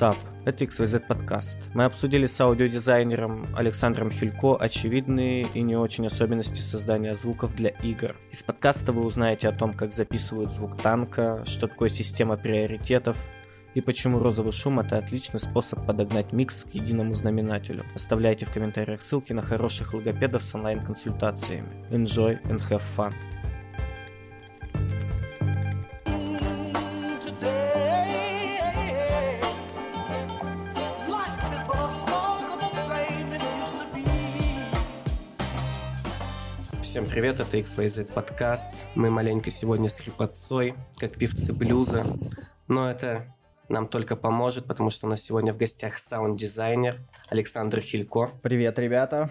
Up? Это XYZ подкаст. Мы обсудили с аудиодизайнером Александром Хилько очевидные и не очень особенности создания звуков для игр. Из подкаста вы узнаете о том, как записывают звук танка, что такое система приоритетов, и почему розовый шум это отличный способ подогнать микс к единому знаменателю. Оставляйте в комментариях ссылки на хороших логопедов с онлайн-консультациями. Enjoy and have fun! Всем привет, это XYZ подкаст. Мы маленько сегодня с хрипотцой, как певцы блюза. Но это нам только поможет, потому что у нас сегодня в гостях саунд-дизайнер Александр Хилько. Привет, ребята.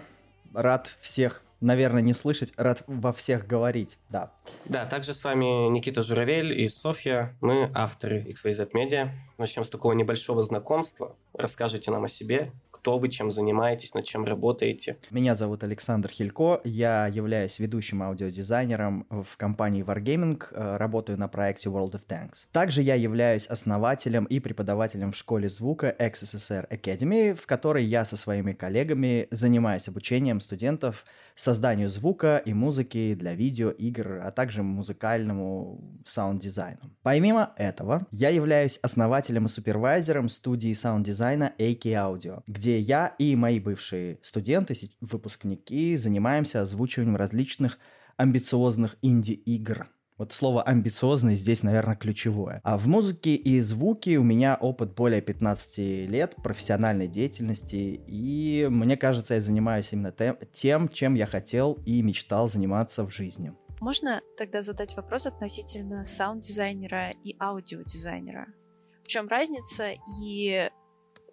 Рад всех наверное, не слышать, рад во всех говорить, да. Да, также с вами Никита Журавель и Софья, мы авторы XYZ Media. Начнем с такого небольшого знакомства. Расскажите нам о себе, кто вы, чем занимаетесь, над чем работаете. Меня зовут Александр Хилько, я являюсь ведущим аудиодизайнером в компании Wargaming, э, работаю на проекте World of Tanks. Также я являюсь основателем и преподавателем в школе звука XSSR Academy, в которой я со своими коллегами занимаюсь обучением студентов созданию звука и музыки для видеоигр, а также музыкальному саунд-дизайну. Помимо этого, я являюсь основателем и супервайзером студии саунд-дизайна AK Audio, где где я и мои бывшие студенты, выпускники, занимаемся озвучиванием различных амбициозных инди-игр. Вот слово «амбициозный» здесь, наверное, ключевое. А в музыке и звуке у меня опыт более 15 лет профессиональной деятельности, и мне кажется, я занимаюсь именно тем, чем я хотел и мечтал заниматься в жизни. Можно тогда задать вопрос относительно саунд-дизайнера и аудиодизайнера? В чем разница и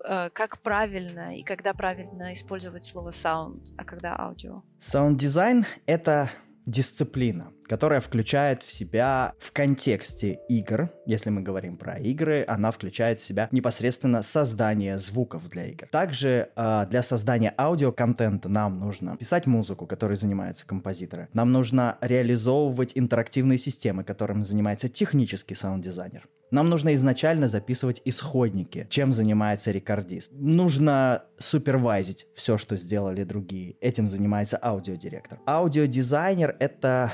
как правильно и когда правильно использовать слово sound, а когда аудио? Саунд-дизайн — это дисциплина, которая включает в себя в контексте игр, если мы говорим про игры, она включает в себя непосредственно создание звуков для игр. Также э, для создания аудиоконтента нам нужно писать музыку, которой занимаются композиторы. Нам нужно реализовывать интерактивные системы, которым занимается технический саунд-дизайнер. Нам нужно изначально записывать исходники, чем занимается рекордист. Нужно супервайзить все, что сделали другие. Этим занимается аудиодиректор. Аудиодизайнер — это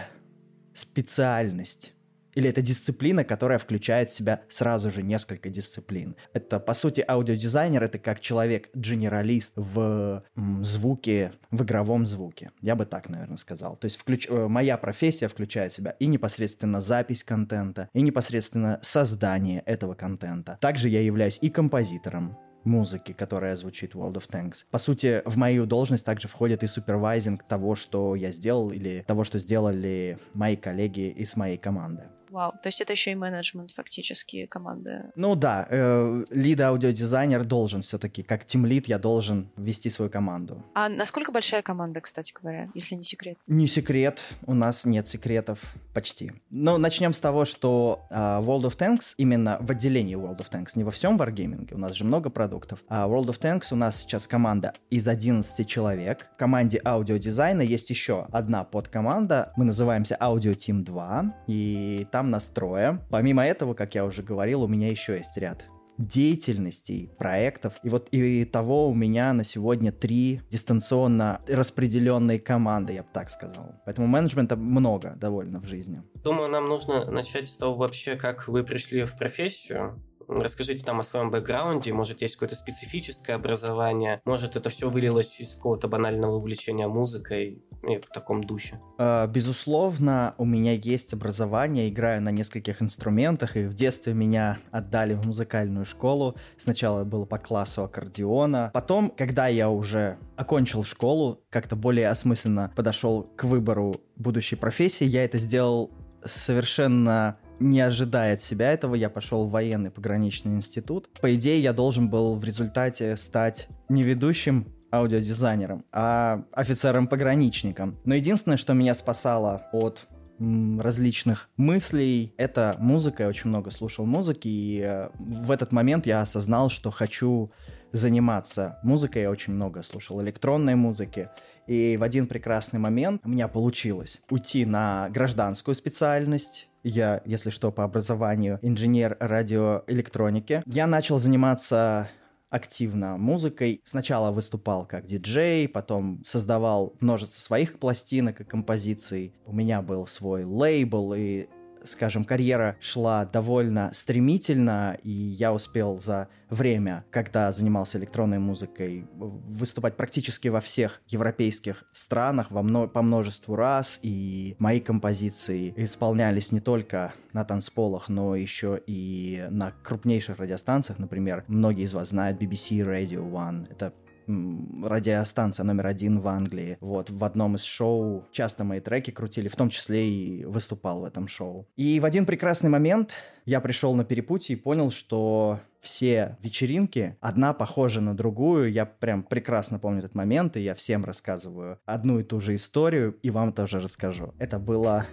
специальность или это дисциплина, которая включает в себя сразу же несколько дисциплин. Это, по сути, аудиодизайнер — это как человек-генералист в звуке, в игровом звуке. Я бы так, наверное, сказал. То есть включ... Э, моя профессия включает в себя и непосредственно запись контента, и непосредственно создание этого контента. Также я являюсь и композитором, музыки, которая звучит в World of Tanks. По сути, в мою должность также входит и супервайзинг того, что я сделал, или того, что сделали мои коллеги из моей команды. Вау, то есть это еще и менеджмент фактически команды. Ну да, э, лид-аудиодизайнер должен все-таки, как тимлид, я должен вести свою команду. А насколько большая команда, кстати говоря, если не секрет? Не секрет, у нас нет секретов почти. Но начнем с того, что э, World of Tanks, именно в отделении World of Tanks, не во всем Wargaming, у нас же много продуктов, а World of Tanks у нас сейчас команда из 11 человек. В команде аудиодизайна есть еще одна подкоманда, мы называемся Audio Team 2, и там там настроя. Помимо этого, как я уже говорил, у меня еще есть ряд деятельностей, проектов. И вот и того у меня на сегодня три дистанционно распределенные команды, я бы так сказал. Поэтому менеджмента много довольно в жизни. Думаю, нам нужно начать с того вообще, как вы пришли в профессию. Расскажите нам о своем бэкграунде, может, есть какое-то специфическое образование, может, это все вылилось из какого-то банального увлечения музыкой и в таком духе? А, безусловно, у меня есть образование, играю на нескольких инструментах, и в детстве меня отдали в музыкальную школу. Сначала было по классу аккордеона, потом, когда я уже окончил школу, как-то более осмысленно подошел к выбору будущей профессии, я это сделал совершенно не ожидая от себя этого, я пошел в военный пограничный институт. По идее, я должен был в результате стать не ведущим аудиодизайнером, а офицером-пограничником. Но единственное, что меня спасало от различных мыслей. Это музыка, я очень много слушал музыки, и э, в этот момент я осознал, что хочу заниматься музыкой. Я очень много слушал электронной музыки, и в один прекрасный момент у меня получилось уйти на гражданскую специальность, Я, если что, по образованию инженер радиоэлектроники. Я начал заниматься активно музыкой. Сначала выступал как диджей, потом создавал множество своих пластинок и композиций. У меня был свой лейбл, и скажем, карьера шла довольно стремительно, и я успел за время, когда занимался электронной музыкой, выступать практически во всех европейских странах во мно по множеству раз, и мои композиции исполнялись не только на танцполах, но еще и на крупнейших радиостанциях, например, многие из вас знают BBC Radio One, это радиостанция номер один в Англии. Вот, в одном из шоу часто мои треки крутили, в том числе и выступал в этом шоу. И в один прекрасный момент я пришел на перепутье и понял, что все вечеринки, одна похожа на другую. Я прям прекрасно помню этот момент, и я всем рассказываю одну и ту же историю, и вам тоже расскажу. Это было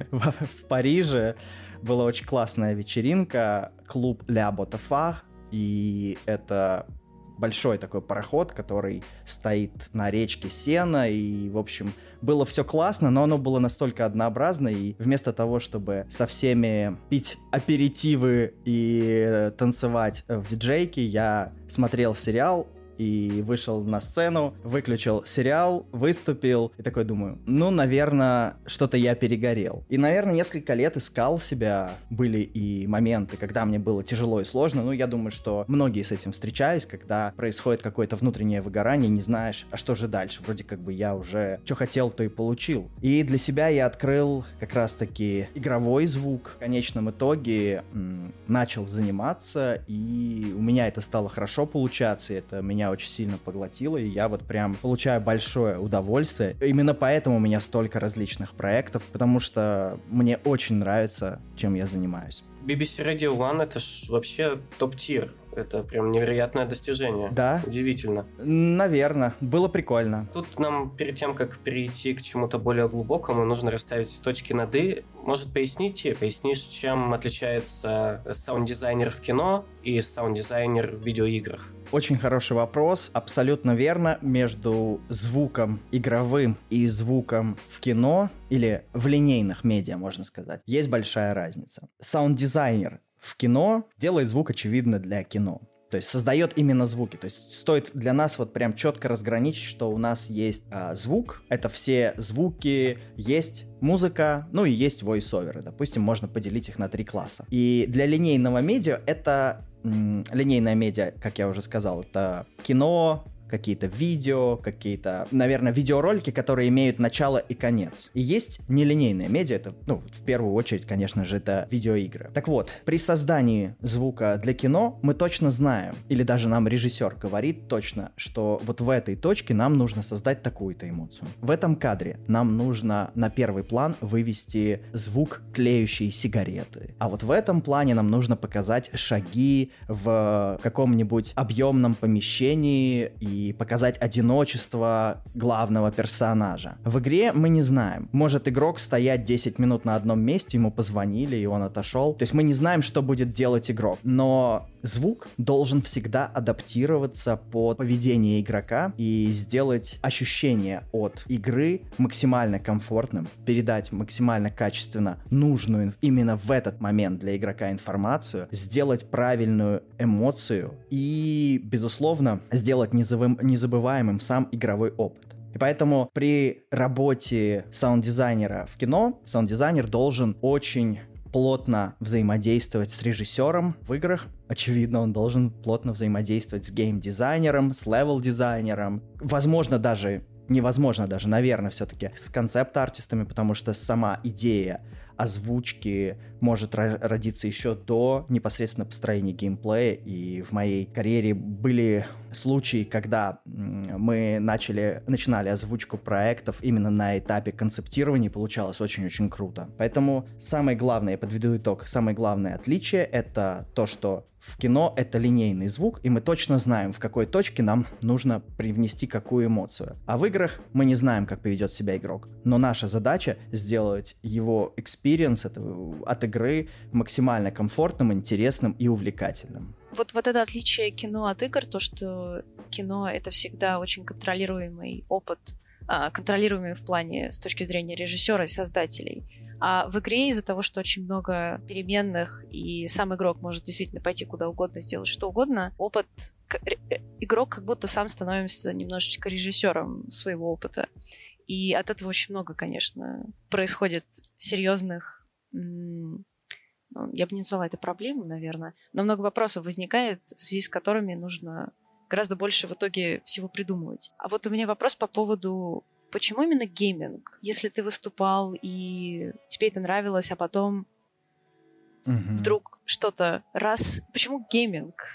в Париже. Была очень классная вечеринка, клуб Ля Ботафар, и это большой такой пароход, который стоит на речке Сена, и, в общем, было все классно, но оно было настолько однообразно, и вместо того, чтобы со всеми пить аперитивы и танцевать в диджейке, я смотрел сериал и вышел на сцену, выключил сериал, выступил, и такой думаю, ну, наверное, что-то я перегорел. И, наверное, несколько лет искал себя, были и моменты, когда мне было тяжело и сложно, ну, я думаю, что многие с этим встречались, когда происходит какое-то внутреннее выгорание, не знаешь, а что же дальше, вроде как бы я уже что хотел, то и получил. И для себя я открыл как раз-таки игровой звук, в конечном итоге м- начал заниматься, и у меня это стало хорошо получаться, это меня очень сильно поглотило, и я вот прям получаю большое удовольствие. Именно поэтому у меня столько различных проектов, потому что мне очень нравится, чем я занимаюсь. BBC Radio One это ж вообще топ-тир. Это прям невероятное достижение. Да. Удивительно. Наверное. Было прикольно. Тут нам перед тем, как перейти к чему-то более глубокому, нужно расставить точки над «и». Может, поясните, пояснишь, чем отличается саунд-дизайнер в кино и саунд-дизайнер в видеоиграх? Очень хороший вопрос. Абсолютно верно. Между звуком игровым и звуком в кино или в линейных медиа, можно сказать, есть большая разница. Саунд-дизайнер в кино делает звук, очевидно, для кино. То есть создает именно звуки. То есть стоит для нас вот прям четко разграничить, что у нас есть а, звук, это все звуки, есть музыка, ну и есть voice-оверы. Допустим, можно поделить их на три класса. И для линейного медиа это линейная медиа, как я уже сказал, это кино, какие-то видео, какие-то, наверное, видеоролики, которые имеют начало и конец. И есть нелинейные медиа, это, ну, в первую очередь, конечно же, это видеоигры. Так вот, при создании звука для кино мы точно знаем, или даже нам режиссер говорит точно, что вот в этой точке нам нужно создать такую-то эмоцию. В этом кадре нам нужно на первый план вывести звук тлеющей сигареты. А вот в этом плане нам нужно показать шаги в каком-нибудь объемном помещении и показать одиночество главного персонажа. В игре мы не знаем. Может игрок стоять 10 минут на одном месте, ему позвонили, и он отошел. То есть мы не знаем, что будет делать игрок. Но звук должен всегда адаптироваться под поведение игрока и сделать ощущение от игры максимально комфортным, передать максимально качественно нужную именно в этот момент для игрока информацию, сделать правильную эмоцию и, безусловно, сделать незабываемым, сам игровой опыт. И поэтому при работе саунд-дизайнера в кино саунд-дизайнер должен очень плотно взаимодействовать с режиссером в играх. Очевидно, он должен плотно взаимодействовать с гейм-дизайнером, с левел-дизайнером. Возможно, даже невозможно даже, наверное, все-таки с концепт-артистами, потому что сама идея озвучки может родиться еще до непосредственно построения геймплея. И в моей карьере были случаи, когда мы начали, начинали озвучку проектов именно на этапе концептирования, получалось очень-очень круто. Поэтому самое главное, я подведу итог, самое главное отличие — это то, что в кино это линейный звук, и мы точно знаем, в какой точке нам нужно привнести какую эмоцию. А в играх мы не знаем, как поведет себя игрок. Но наша задача сделать его experience от игры максимально комфортным, интересным и увлекательным. Вот, вот это отличие кино от игр, то, что кино — это всегда очень контролируемый опыт, а, контролируемый в плане с точки зрения режиссера и создателей А в игре из-за того, что очень много переменных, и сам игрок может действительно пойти куда угодно, сделать что угодно, опыт э, игрок как будто сам становится немножечко режиссером своего опыта. И от этого очень много, конечно, происходит серьезных ну, я бы не назвала это проблемой, наверное, но много вопросов возникает, в связи с которыми нужно гораздо больше в итоге всего придумывать. А вот у меня вопрос по поводу почему именно гейминг? Если ты выступал и тебе это нравилось, а потом угу. вдруг что-то раз... Почему гейминг?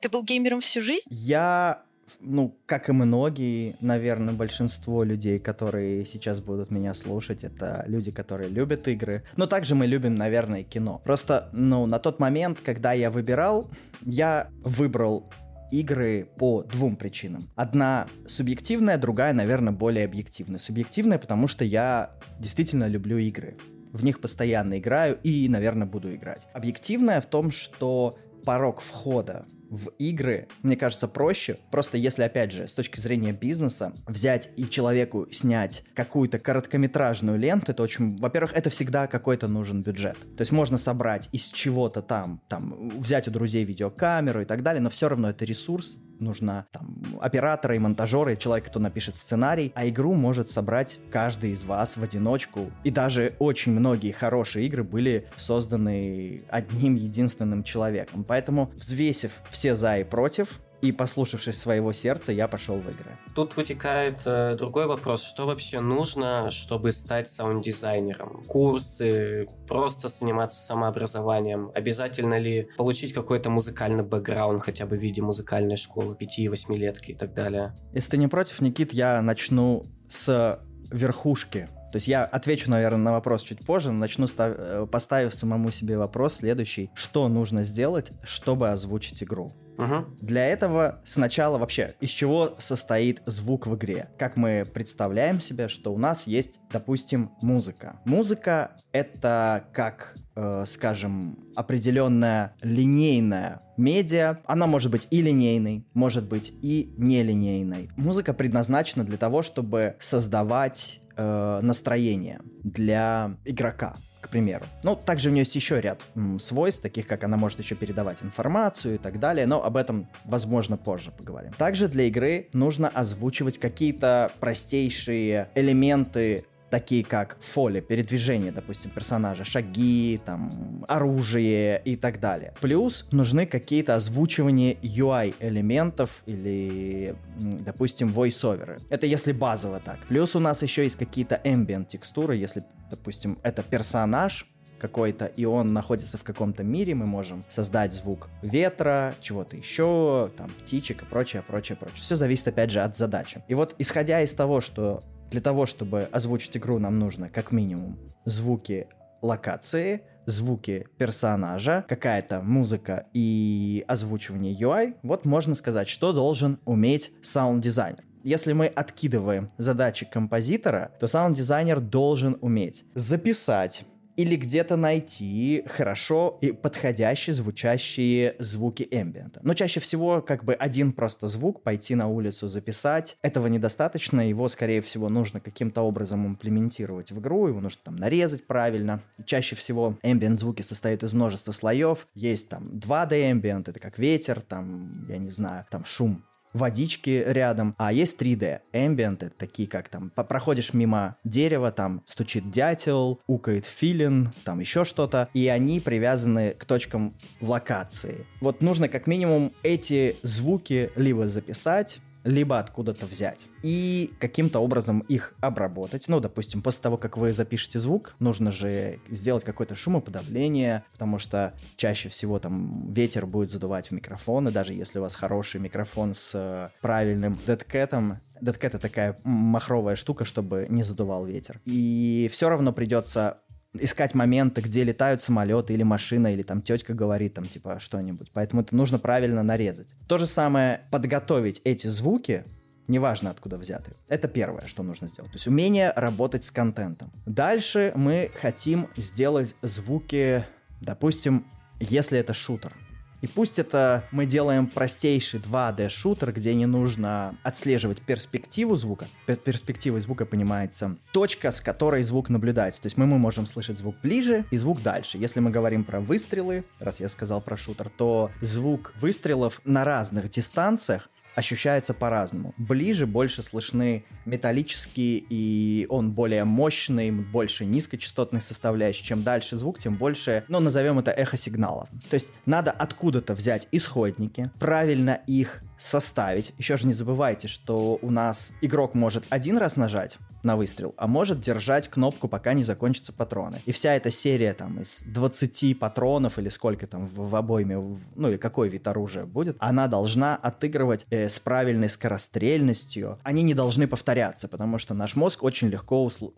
Ты был геймером всю жизнь? Я ну, как и многие, наверное, большинство людей, которые сейчас будут меня слушать, это люди, которые любят игры. Но также мы любим, наверное, кино. Просто, ну, на тот момент, когда я выбирал, я выбрал игры по двум причинам. Одна субъективная, другая, наверное, более объективная. Субъективная, потому что я действительно люблю игры. В них постоянно играю и, наверное, буду играть. Объективная в том, что порог входа в игры, мне кажется, проще. Просто если, опять же, с точки зрения бизнеса, взять и человеку снять какую-то короткометражную ленту, это очень... Во-первых, это всегда какой-то нужен бюджет. То есть можно собрать из чего-то там, там, взять у друзей видеокамеру и так далее, но все равно это ресурс, нужна там операторы и монтажеры, человек, кто напишет сценарий, а игру может собрать каждый из вас в одиночку. И даже очень многие хорошие игры были созданы одним единственным человеком. Поэтому, взвесив все за и против, и послушавшись своего сердца, я пошел в игры. Тут вытекает э, другой вопрос. Что вообще нужно, чтобы стать саунд-дизайнером? Курсы, просто заниматься самообразованием? Обязательно ли получить какой-то музыкальный бэкграунд, хотя бы в виде музыкальной школы, 5-8-летки и так далее? Если ты не против, Никит, я начну с верхушки то есть я отвечу, наверное, на вопрос чуть позже, но начну став... Э, поставив самому себе вопрос следующий. Что нужно сделать, чтобы озвучить игру? Угу. Для этого сначала вообще, из чего состоит звук в игре? Как мы представляем себе, что у нас есть, допустим, музыка. Музыка — это как, э, скажем, определенная линейная медиа. Она может быть и линейной, может быть и нелинейной. Музыка предназначена для того, чтобы создавать э, настроение для игрока к примеру. Ну, также у нее есть еще ряд м, свойств, таких как она может еще передавать информацию и так далее, но об этом, возможно, позже поговорим. Также для игры нужно озвучивать какие-то простейшие элементы такие как фоли, передвижение, допустим, персонажа, шаги, там, оружие и так далее. Плюс нужны какие-то озвучивания UI элементов или, допустим, voice-оверы. Это если базово так. Плюс у нас еще есть какие-то ambient текстуры, если, допустим, это персонаж, какой-то, и он находится в каком-то мире, мы можем создать звук ветра, чего-то еще, там, птичек и прочее, прочее, прочее. Все зависит, опять же, от задачи. И вот, исходя из того, что для того, чтобы озвучить игру, нам нужно как минимум звуки локации, звуки персонажа, какая-то музыка и озвучивание UI. Вот можно сказать, что должен уметь саунд-дизайнер. Если мы откидываем задачи композитора, то саунд-дизайнер должен уметь записать или где-то найти хорошо и подходящие звучащие звуки эмбиента. Но чаще всего как бы один просто звук пойти на улицу записать. Этого недостаточно, его скорее всего нужно каким-то образом имплементировать в игру, его нужно там нарезать правильно. Чаще всего эмбиент звуки состоят из множества слоев. Есть там 2D эмбиент, это как ветер, там, я не знаю, там шум водички рядом, а есть 3D, эмбиенты, такие как там, проходишь мимо дерева, там стучит дятел, укает филин, там еще что-то, и они привязаны к точкам в локации. Вот нужно как минимум эти звуки либо записать, либо откуда-то взять и каким-то образом их обработать. Ну, допустим, после того, как вы запишете звук, нужно же сделать какое-то шумоподавление, потому что чаще всего там ветер будет задувать в микрофон, и даже если у вас хороший микрофон с э, правильным дедкетом, Дедкет это такая махровая штука, чтобы не задувал ветер. И все равно придется искать моменты, где летают самолеты или машина, или там тетка говорит там типа что-нибудь. Поэтому это нужно правильно нарезать. То же самое подготовить эти звуки, неважно откуда взяты. Это первое, что нужно сделать. То есть умение работать с контентом. Дальше мы хотим сделать звуки, допустим, если это шутер. И пусть это мы делаем простейший 2D-шутер, где не нужно отслеживать перспективу звука. Перспективой звука понимается точка, с которой звук наблюдается. То есть мы, мы можем слышать звук ближе и звук дальше. Если мы говорим про выстрелы, раз я сказал про шутер, то звук выстрелов на разных дистанциях ощущается по-разному. Ближе больше слышны металлические, и он более мощный, больше низкочастотных составляющих. Чем дальше звук, тем больше, ну, назовем это эхо-сигналов. То есть надо откуда-то взять исходники, правильно их составить. Еще же не забывайте, что у нас игрок может один раз нажать на выстрел, а может держать кнопку, пока не закончатся патроны. И вся эта серия там из 20 патронов или сколько там в, в обойме, ну или какой вид оружия будет, она должна отыгрывать э, с правильной скорострельностью. Они не должны повторяться, потому что наш мозг очень легко усл-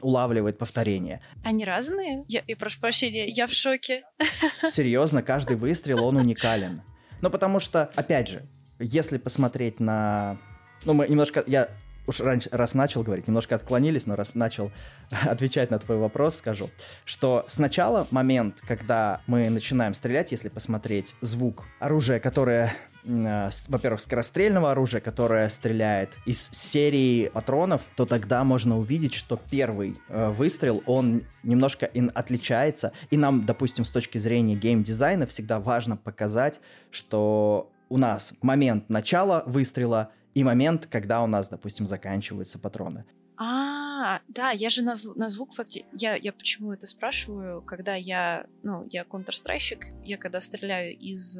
улавливает повторение. Они разные? Я, я прошу прощения, я в шоке. Серьезно, каждый выстрел, он уникален. Ну, потому что, опять же, если посмотреть на... Ну, мы немножко... Я уж раньше, раз начал говорить, немножко отклонились, но раз начал отвечать на твой вопрос, скажу, что сначала момент, когда мы начинаем стрелять, если посмотреть звук оружия, которое во-первых, скорострельного оружия, которое стреляет из серии патронов, то тогда можно увидеть, что первый э, выстрел, он немножко ин отличается. И нам, допустим, с точки зрения геймдизайна всегда важно показать, что у нас момент начала выстрела и момент, когда у нас, допустим, заканчиваются патроны. А, да, я же на, на звук факти... Я, я почему это спрашиваю, когда я, ну, я контрстрайщик, я когда стреляю из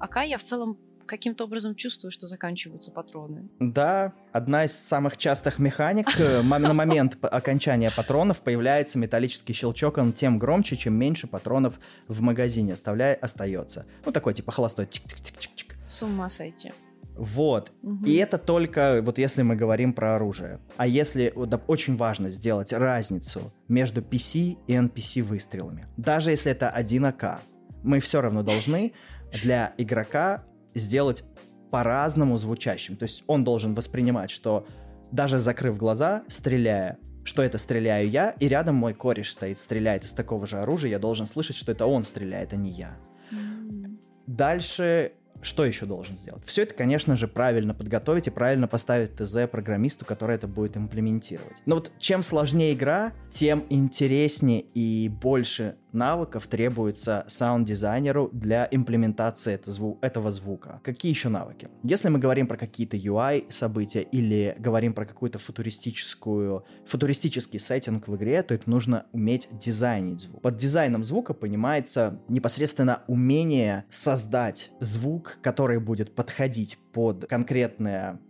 э, АК, я в целом каким-то образом чувствую, что заканчиваются патроны. Да, одна из самых частых механик. Э, на момент окончания патронов появляется металлический щелчок, он тем громче, чем меньше патронов в магазине оставляя, остается. Ну, такой типа холостой. Тик-тик-тик-тик. С ума сойти. Вот. Угу. И это только вот если мы говорим про оружие. А если вот, очень важно сделать разницу между PC и NPC выстрелами. Даже если это 1 АК, мы все равно должны для игрока сделать по-разному звучащим. То есть он должен воспринимать, что даже закрыв глаза, стреляя, что это стреляю я, и рядом мой кореш стоит, стреляет из такого же оружия, я должен слышать, что это он стреляет, а не я. Mm. Дальше что еще должен сделать? Все это, конечно же, правильно подготовить и правильно поставить ТЗ программисту, который это будет имплементировать. Но вот чем сложнее игра, тем интереснее и больше навыков требуется саунд-дизайнеру для имплементации это зву- этого звука. Какие еще навыки? Если мы говорим про какие-то UI события или говорим про какую-то футуристическую, футуристический сеттинг в игре, то это нужно уметь дизайнить звук. Под дизайном звука понимается непосредственно умение создать звук, который будет подходить под конкретное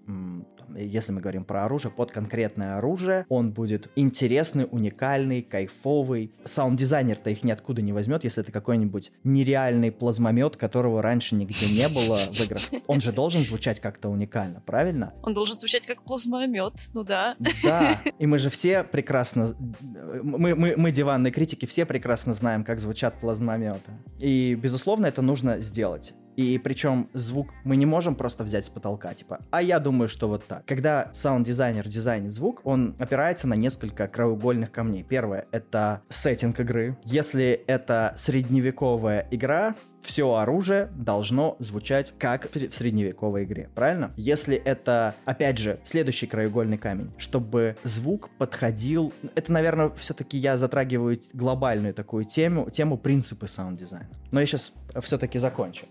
если мы говорим про оружие, под конкретное оружие. Он будет интересный, уникальный, кайфовый. Саунд-дизайнер-то их ниоткуда не возьмет, если это какой-нибудь нереальный плазмомет, которого раньше нигде не было в играх. Он же должен звучать как-то уникально, правильно? Он должен звучать как плазмомет, ну да. Да, и мы же все прекрасно, мы, мы, мы диванные критики, все прекрасно знаем, как звучат плазмометы. И, безусловно, это нужно сделать. И причем звук мы не можем просто взять с потолка, типа, а я думаю, что вот так. Когда саунд-дизайнер дизайнит звук, он опирается на несколько краеугольных камней. Первое — это сеттинг игры. Если это средневековая игра, все оружие должно звучать как в средневековой игре, правильно? Если это, опять же, следующий краеугольный камень, чтобы звук подходил... Это, наверное, все-таки я затрагиваю глобальную такую тему, тему принципы саунд-дизайна. Но я сейчас все-таки закончу.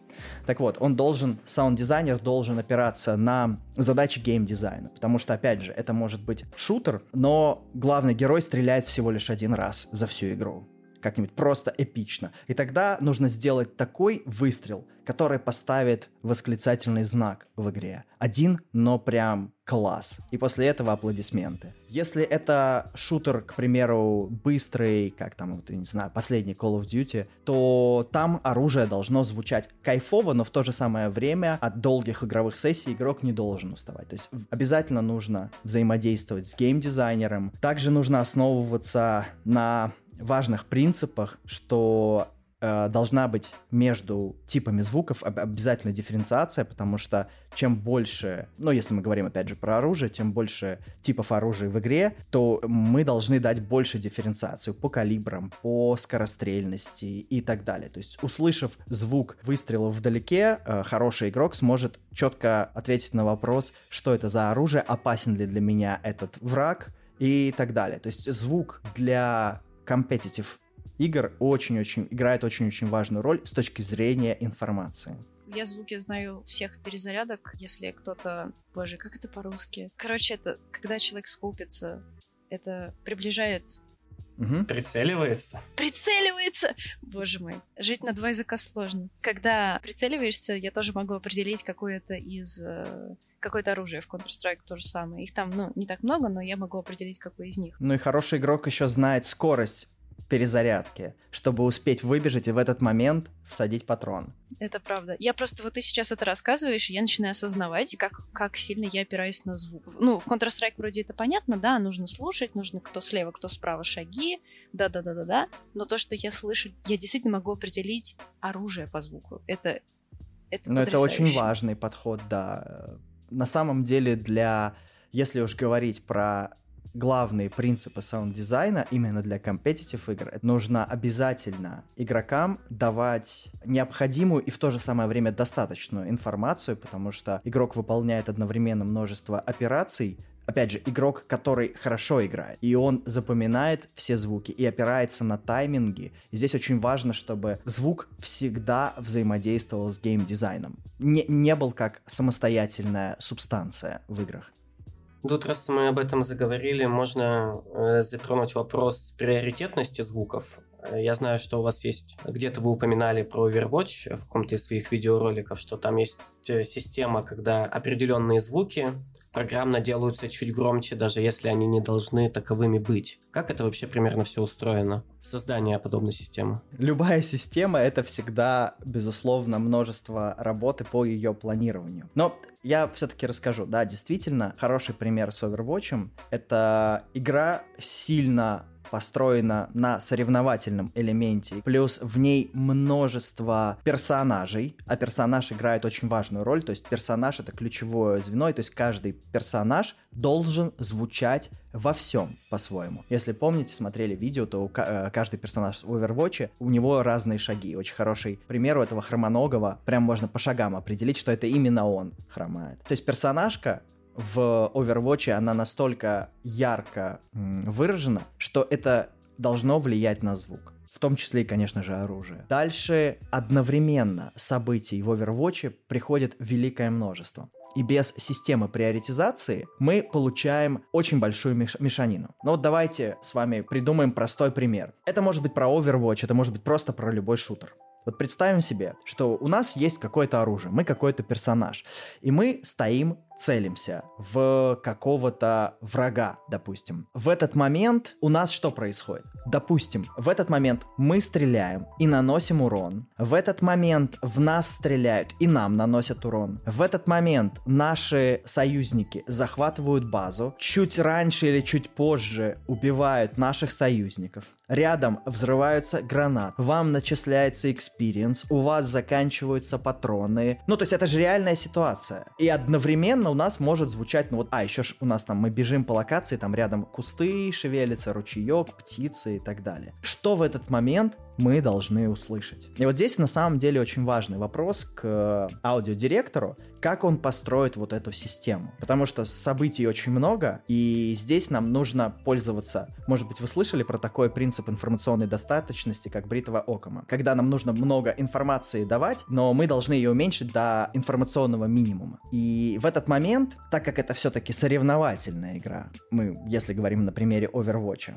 Так вот, он должен, саунд-дизайнер должен опираться на задачи геймдизайна, потому что, опять же, это может быть шутер, но главный герой стреляет всего лишь один раз за всю игру как-нибудь просто эпично. И тогда нужно сделать такой выстрел, который поставит восклицательный знак в игре. Один, но прям класс. И после этого аплодисменты. Если это шутер, к примеру, быстрый, как там, вот, не знаю, последний Call of Duty, то там оружие должно звучать кайфово, но в то же самое время от долгих игровых сессий игрок не должен уставать. То есть обязательно нужно взаимодействовать с геймдизайнером. Также нужно основываться на важных принципах, что э, должна быть между типами звуков обязательно дифференциация, потому что чем больше, ну, если мы говорим, опять же, про оружие, тем больше типов оружия в игре, то мы должны дать больше дифференциацию по калибрам, по скорострельности и так далее. То есть, услышав звук выстрела вдалеке, э, хороший игрок сможет четко ответить на вопрос, что это за оружие, опасен ли для меня этот враг и так далее. То есть, звук для competitive игр очень-очень играет очень-очень важную роль с точки зрения информации. Я звуки знаю всех перезарядок, если кто-то... Боже, как это по-русски? Короче, это когда человек скупится, это приближает Угу. Прицеливается. Прицеливается! Боже мой, жить на два языка сложно. Когда прицеливаешься, я тоже могу определить какое-то из э, какое-то оружие в Counter-Strike то же самое. Их там, ну, не так много, но я могу определить, какой из них. Ну и хороший игрок еще знает скорость перезарядки, чтобы успеть выбежать и в этот момент всадить патрон. Это правда. Я просто вот ты сейчас это рассказываешь, и я начинаю осознавать, как, как сильно я опираюсь на звук. Ну, в Counter-Strike вроде это понятно, да, нужно слушать, нужно кто слева, кто справа шаги, да-да-да-да-да, но то, что я слышу, я действительно могу определить оружие по звуку. Это, это Но это очень важный подход, да. На самом деле для, если уж говорить про главные принципы саунд-дизайна именно для competitive игр. Нужно обязательно игрокам давать необходимую и в то же самое время достаточную информацию, потому что игрок выполняет одновременно множество операций, опять же, игрок, который хорошо играет, и он запоминает все звуки и опирается на тайминги. И здесь очень важно, чтобы звук всегда взаимодействовал с геймдизайном. Не, не был как самостоятельная субстанция в играх. Тут, раз мы об этом заговорили, можно э, затронуть вопрос приоритетности звуков. Э, я знаю, что у вас есть, где-то вы упоминали про Overwatch в каком-то из своих видеороликов, что там есть э, система, когда определенные звуки программно делаются чуть громче, даже если они не должны таковыми быть. Как это вообще примерно все устроено? Создание подобной системы? Любая система — это всегда, безусловно, множество работы по ее планированию. Но я все-таки расскажу. Да, действительно, хороший пример с Overwatch — это игра сильно построена на соревновательном элементе, плюс в ней множество персонажей, а персонаж играет очень важную роль, то есть персонаж это ключевое звено, и то есть каждый персонаж должен звучать во всем по-своему. Если помните, смотрели видео, то э, каждый персонаж в Overwatch, у него разные шаги. Очень хороший пример у этого хромоногого, прям можно по шагам определить, что это именно он хромает. То есть персонажка в Overwatch она настолько ярко выражена, что это должно влиять на звук. В том числе и, конечно же, оружие. Дальше одновременно событий в Overwatch приходит великое множество. И без системы приоритизации мы получаем очень большую меш- мешанину. Но вот давайте с вами придумаем простой пример. Это может быть про Overwatch, это может быть просто про любой шутер. Вот представим себе, что у нас есть какое-то оружие, мы какой-то персонаж, и мы стоим целимся в какого-то врага, допустим. В этот момент у нас что происходит? Допустим, в этот момент мы стреляем и наносим урон. В этот момент в нас стреляют и нам наносят урон. В этот момент наши союзники захватывают базу. Чуть раньше или чуть позже убивают наших союзников. Рядом взрываются гранат. Вам начисляется experience. У вас заканчиваются патроны. Ну, то есть это же реальная ситуация. И одновременно у нас может звучать, ну вот, а, еще ж у нас там, мы бежим по локации, там рядом кусты шевелятся, ручеек, птицы и так далее. Что в этот момент мы должны услышать. И вот здесь на самом деле очень важный вопрос к аудиодиректору, как он построит вот эту систему. Потому что событий очень много, и здесь нам нужно пользоваться, может быть, вы слышали про такой принцип информационной достаточности, как бритва Окома, когда нам нужно много информации давать, но мы должны ее уменьшить до информационного минимума. И в этот момент, так как это все-таки соревновательная игра, мы, если говорим на примере Overwatch,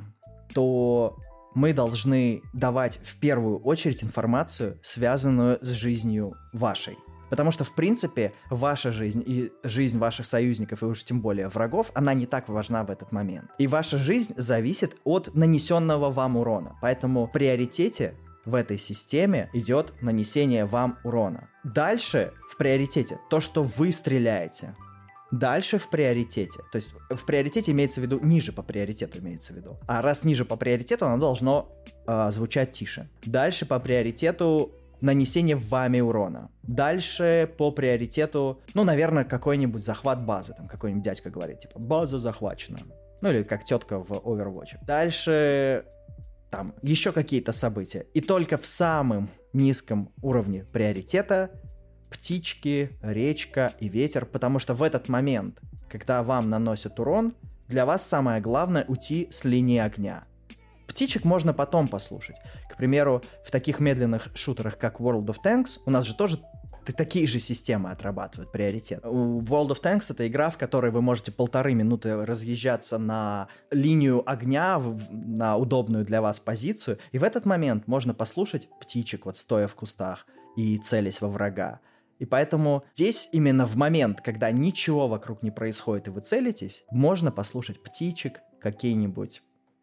то мы должны давать в первую очередь информацию, связанную с жизнью вашей. Потому что, в принципе, ваша жизнь и жизнь ваших союзников, и уж тем более врагов, она не так важна в этот момент. И ваша жизнь зависит от нанесенного вам урона. Поэтому в приоритете в этой системе идет нанесение вам урона. Дальше в приоритете то, что вы стреляете. Дальше в приоритете. То есть в приоритете имеется в виду ниже по приоритету имеется в виду. А раз ниже по приоритету, оно должно э, звучать тише. Дальше по приоритету нанесение вами урона. Дальше по приоритету, ну, наверное, какой-нибудь захват базы. Там какой-нибудь дядька говорит, типа, база захвачена. Ну, или как тетка в Overwatch. Дальше там еще какие-то события. И только в самом низком уровне приоритета птички, речка и ветер, потому что в этот момент, когда вам наносят урон, для вас самое главное уйти с линии огня. Птичек можно потом послушать. К примеру, в таких медленных шутерах, как World of Tanks, у нас же тоже такие же системы отрабатывают приоритет. World of Tanks это игра, в которой вы можете полторы минуты разъезжаться на линию огня, на удобную для вас позицию, и в этот момент можно послушать птичек, вот стоя в кустах и целясь во врага. И поэтому здесь именно в момент, когда ничего вокруг не происходит и вы целитесь, можно послушать птичек, какие-нибудь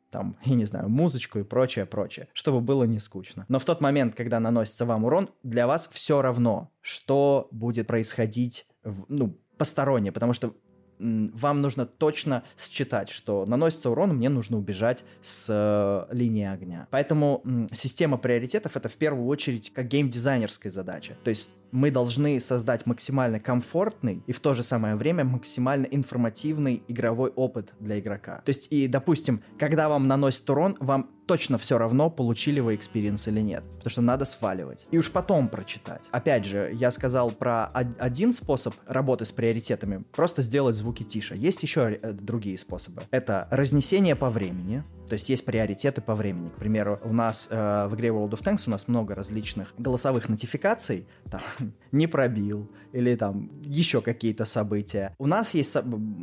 там, я не знаю, музычку и прочее, прочее, чтобы было не скучно. Но в тот момент, когда наносится вам урон, для вас все равно, что будет происходить, в, ну, постороннее, потому что вам нужно точно считать, что наносится урон, мне нужно убежать с э, линии огня. Поэтому м, система приоритетов это в первую очередь как геймдизайнерская задача. То есть мы должны создать максимально комфортный и в то же самое время максимально информативный игровой опыт для игрока. То есть, и, допустим, когда вам наносит урон, вам точно все равно, получили вы experience или нет. Потому что надо сваливать. И уж потом прочитать. Опять же, я сказал про один способ работы с приоритетами. Просто сделать звуки тише. Есть еще э, другие способы. Это разнесение по времени. То есть есть приоритеты по времени. К примеру, у нас э, в игре World of Tanks у нас много различных голосовых нотификаций. Там, не пробил, или там еще какие-то события. У нас есть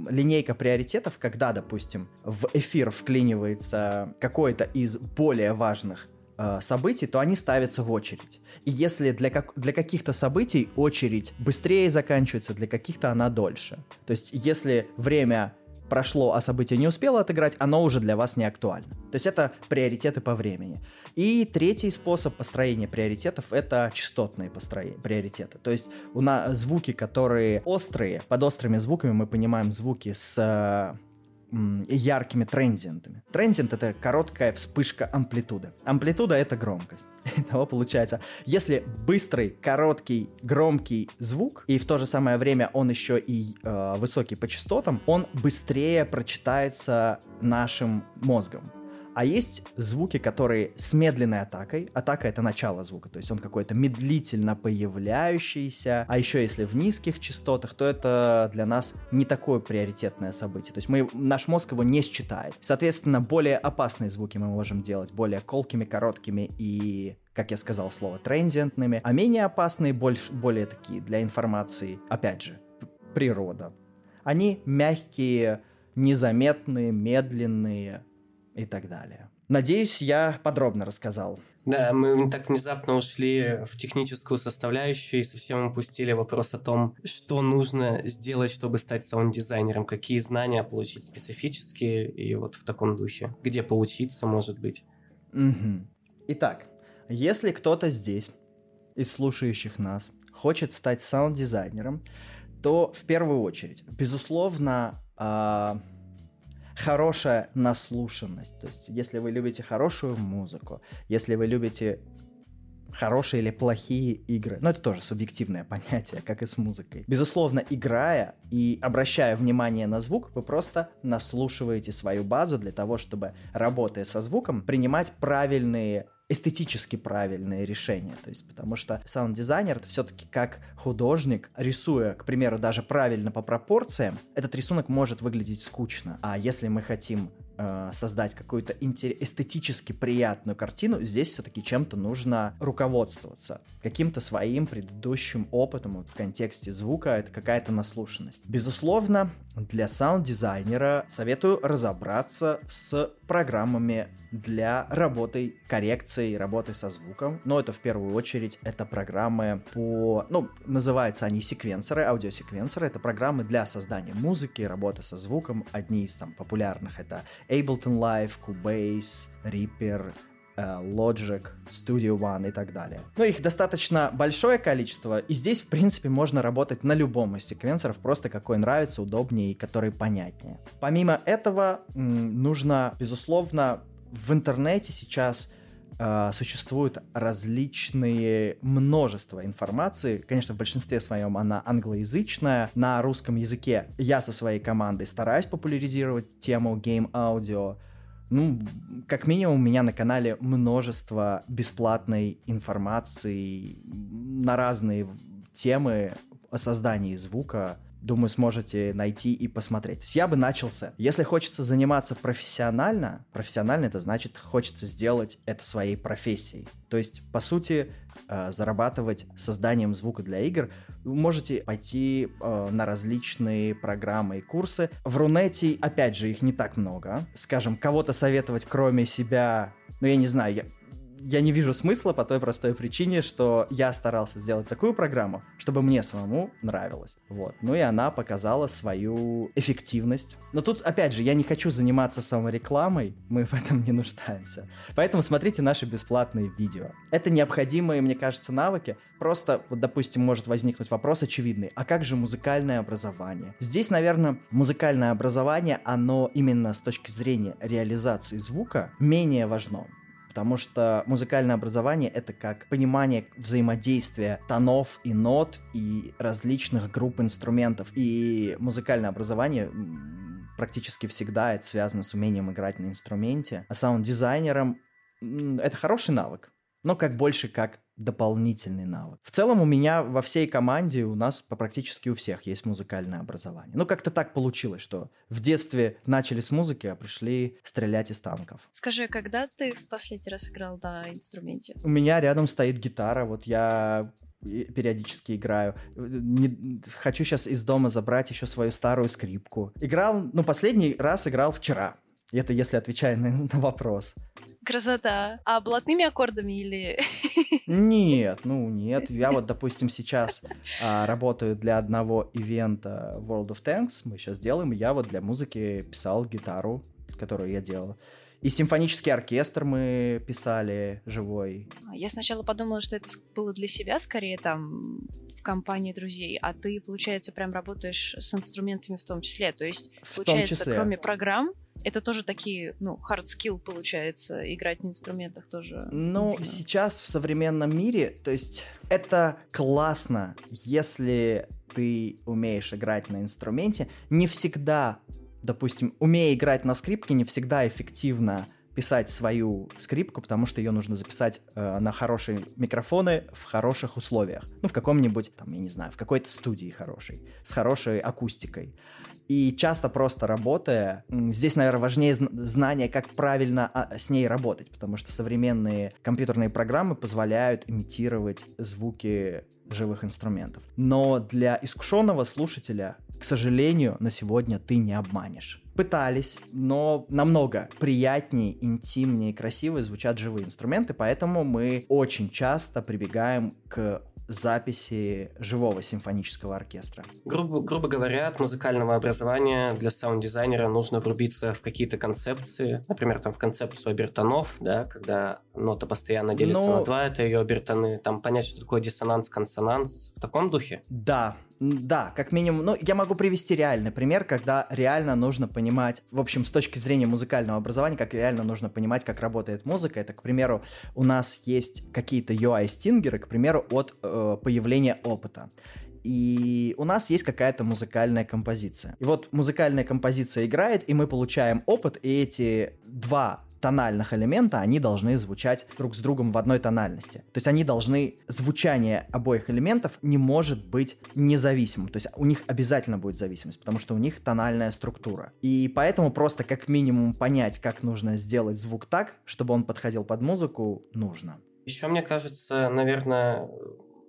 линейка приоритетов, когда, допустим, в эфир вклинивается какой-то из более важных э, событий, то они ставятся в очередь. И если для, как, для каких-то событий очередь быстрее заканчивается, для каких-то она дольше. То есть если время прошло, а событие не успело отыграть, оно уже для вас не актуально. То есть это приоритеты по времени. И третий способ построения приоритетов — это частотные построения, приоритеты. То есть у нас звуки, которые острые, под острыми звуками мы понимаем звуки с яркими трензиентами. Трензиент — это короткая вспышка амплитуды. Амплитуда — это громкость. Итого получается, если быстрый, короткий, громкий звук, и в то же самое время он еще и э, высокий по частотам, он быстрее прочитается нашим мозгом. А есть звуки, которые с медленной атакой. Атака — это начало звука, то есть он какой-то медлительно появляющийся. А еще если в низких частотах, то это для нас не такое приоритетное событие. То есть мы, наш мозг его не считает. Соответственно, более опасные звуки мы можем делать, более колкими, короткими и как я сказал, слово транзиентными, а менее опасные, более, более такие для информации, опять же, природа. Они мягкие, незаметные, медленные, и так далее. Надеюсь, я подробно рассказал. Да, мы так внезапно ушли в техническую составляющую и совсем упустили вопрос о том, что нужно сделать, чтобы стать саунд-дизайнером, какие знания получить специфические и вот в таком духе, где поучиться, может быть. Угу. Итак, если кто-то здесь из слушающих нас хочет стать саунд-дизайнером, то в первую очередь, безусловно, э- хорошая наслушанность. То есть, если вы любите хорошую музыку, если вы любите хорошие или плохие игры. Но это тоже субъективное понятие, как и с музыкой. Безусловно, играя и обращая внимание на звук, вы просто наслушиваете свою базу для того, чтобы, работая со звуком, принимать правильные эстетически правильные решения. То есть, потому что саунд-дизайнер это все-таки как художник, рисуя, к примеру, даже правильно по пропорциям, этот рисунок может выглядеть скучно. А если мы хотим э, создать какую-то эстетически приятную картину, здесь все-таки чем-то нужно руководствоваться. Каким-то своим предыдущим опытом вот в контексте звука это какая-то наслушанность. Безусловно, для саунд-дизайнера советую разобраться с программами для работы коррекции, работы со звуком. Но это в первую очередь это программы по... Ну, называются они секвенсоры, аудиосеквенсоры. Это программы для создания музыки, работы со звуком. Одни из там популярных это Ableton Live, Cubase, Reaper, э, Logic, Studio One и так далее. Но их достаточно большое количество, и здесь, в принципе, можно работать на любом из секвенсоров, просто какой нравится, удобнее и который понятнее. Помимо этого, нужно, безусловно, в интернете сейчас существует различные множество информации. Конечно, в большинстве своем она англоязычная. На русском языке я со своей командой стараюсь популяризировать тему game audio. Ну, как минимум, у меня на канале множество бесплатной информации на разные темы о создании звука, думаю, сможете найти и посмотреть. То есть я бы начался. Если хочется заниматься профессионально, профессионально это значит, хочется сделать это своей профессией. То есть, по сути, э, зарабатывать созданием звука для игр, вы можете пойти э, на различные программы и курсы. В Рунете, опять же, их не так много. Скажем, кого-то советовать, кроме себя, ну, я не знаю, я, я не вижу смысла по той простой причине, что я старался сделать такую программу, чтобы мне самому нравилось. Вот. Ну и она показала свою эффективность. Но тут, опять же, я не хочу заниматься саморекламой, мы в этом не нуждаемся. Поэтому смотрите наши бесплатные видео. Это необходимые, мне кажется, навыки. Просто, вот, допустим, может возникнуть вопрос очевидный. А как же музыкальное образование? Здесь, наверное, музыкальное образование, оно именно с точки зрения реализации звука менее важно потому что музыкальное образование — это как понимание взаимодействия тонов и нот и различных групп инструментов. И музыкальное образование практически всегда это связано с умением играть на инструменте. А саунд-дизайнером это хороший навык, но как больше как дополнительный навык. В целом у меня во всей команде, у нас практически у всех есть музыкальное образование. Ну, как-то так получилось, что в детстве начали с музыки, а пришли стрелять из танков. Скажи, когда ты в последний раз играл на инструменте? У меня рядом стоит гитара, вот я периодически играю. Не, хочу сейчас из дома забрать еще свою старую скрипку. Играл, ну, последний раз играл вчера. Это если отвечая на, на вопрос. Красота. А блатными аккордами или... Нет, ну нет. Я вот, допустим, сейчас а, работаю для одного ивента World of Tanks. Мы сейчас делаем. Я вот для музыки писал гитару, которую я делал. И симфонический оркестр мы писали живой. А, я сначала подумала, что это было для себя скорее там в компании друзей, а ты, получается, прям работаешь с инструментами в том числе. То есть, в получается, кроме программ, это тоже такие, ну, hard skill получается, играть на инструментах тоже. Ну, нужно. сейчас в современном мире, то есть это классно, если ты умеешь играть на инструменте. Не всегда, допустим, умея играть на скрипке, не всегда эффективно писать свою скрипку, потому что ее нужно записать э, на хорошие микрофоны в хороших условиях. Ну, в каком-нибудь, там, я не знаю, в какой-то студии хорошей, с хорошей акустикой. И часто просто работая, здесь, наверное, важнее знание, как правильно а, с ней работать, потому что современные компьютерные программы позволяют имитировать звуки живых инструментов. Но для искушенного слушателя, к сожалению, на сегодня ты не обманешь. Пытались, но намного приятнее, интимнее и красивее звучат живые инструменты, поэтому мы очень часто прибегаем к записи живого симфонического оркестра. Грубо, грубо говоря, от музыкального образования для саунд-дизайнера нужно врубиться в какие-то концепции, например, там в концепцию обертонов, да, когда нота постоянно делится Но... на два, это ее обертоны, там понять, что такое диссонанс, консонанс, в таком духе? Да, да, как минимум, ну, я могу привести реальный пример, когда реально нужно понимать, в общем, с точки зрения музыкального образования, как реально нужно понимать, как работает музыка. Это, к примеру, у нас есть какие-то UI-стингеры, к примеру, от э, появления опыта и у нас есть какая-то музыкальная композиция. И вот музыкальная композиция играет, и мы получаем опыт, и эти два тональных элемента, они должны звучать друг с другом в одной тональности. То есть они должны, звучание обоих элементов не может быть независимым. То есть у них обязательно будет зависимость, потому что у них тональная структура. И поэтому просто как минимум понять, как нужно сделать звук так, чтобы он подходил под музыку, нужно. Еще мне кажется, наверное,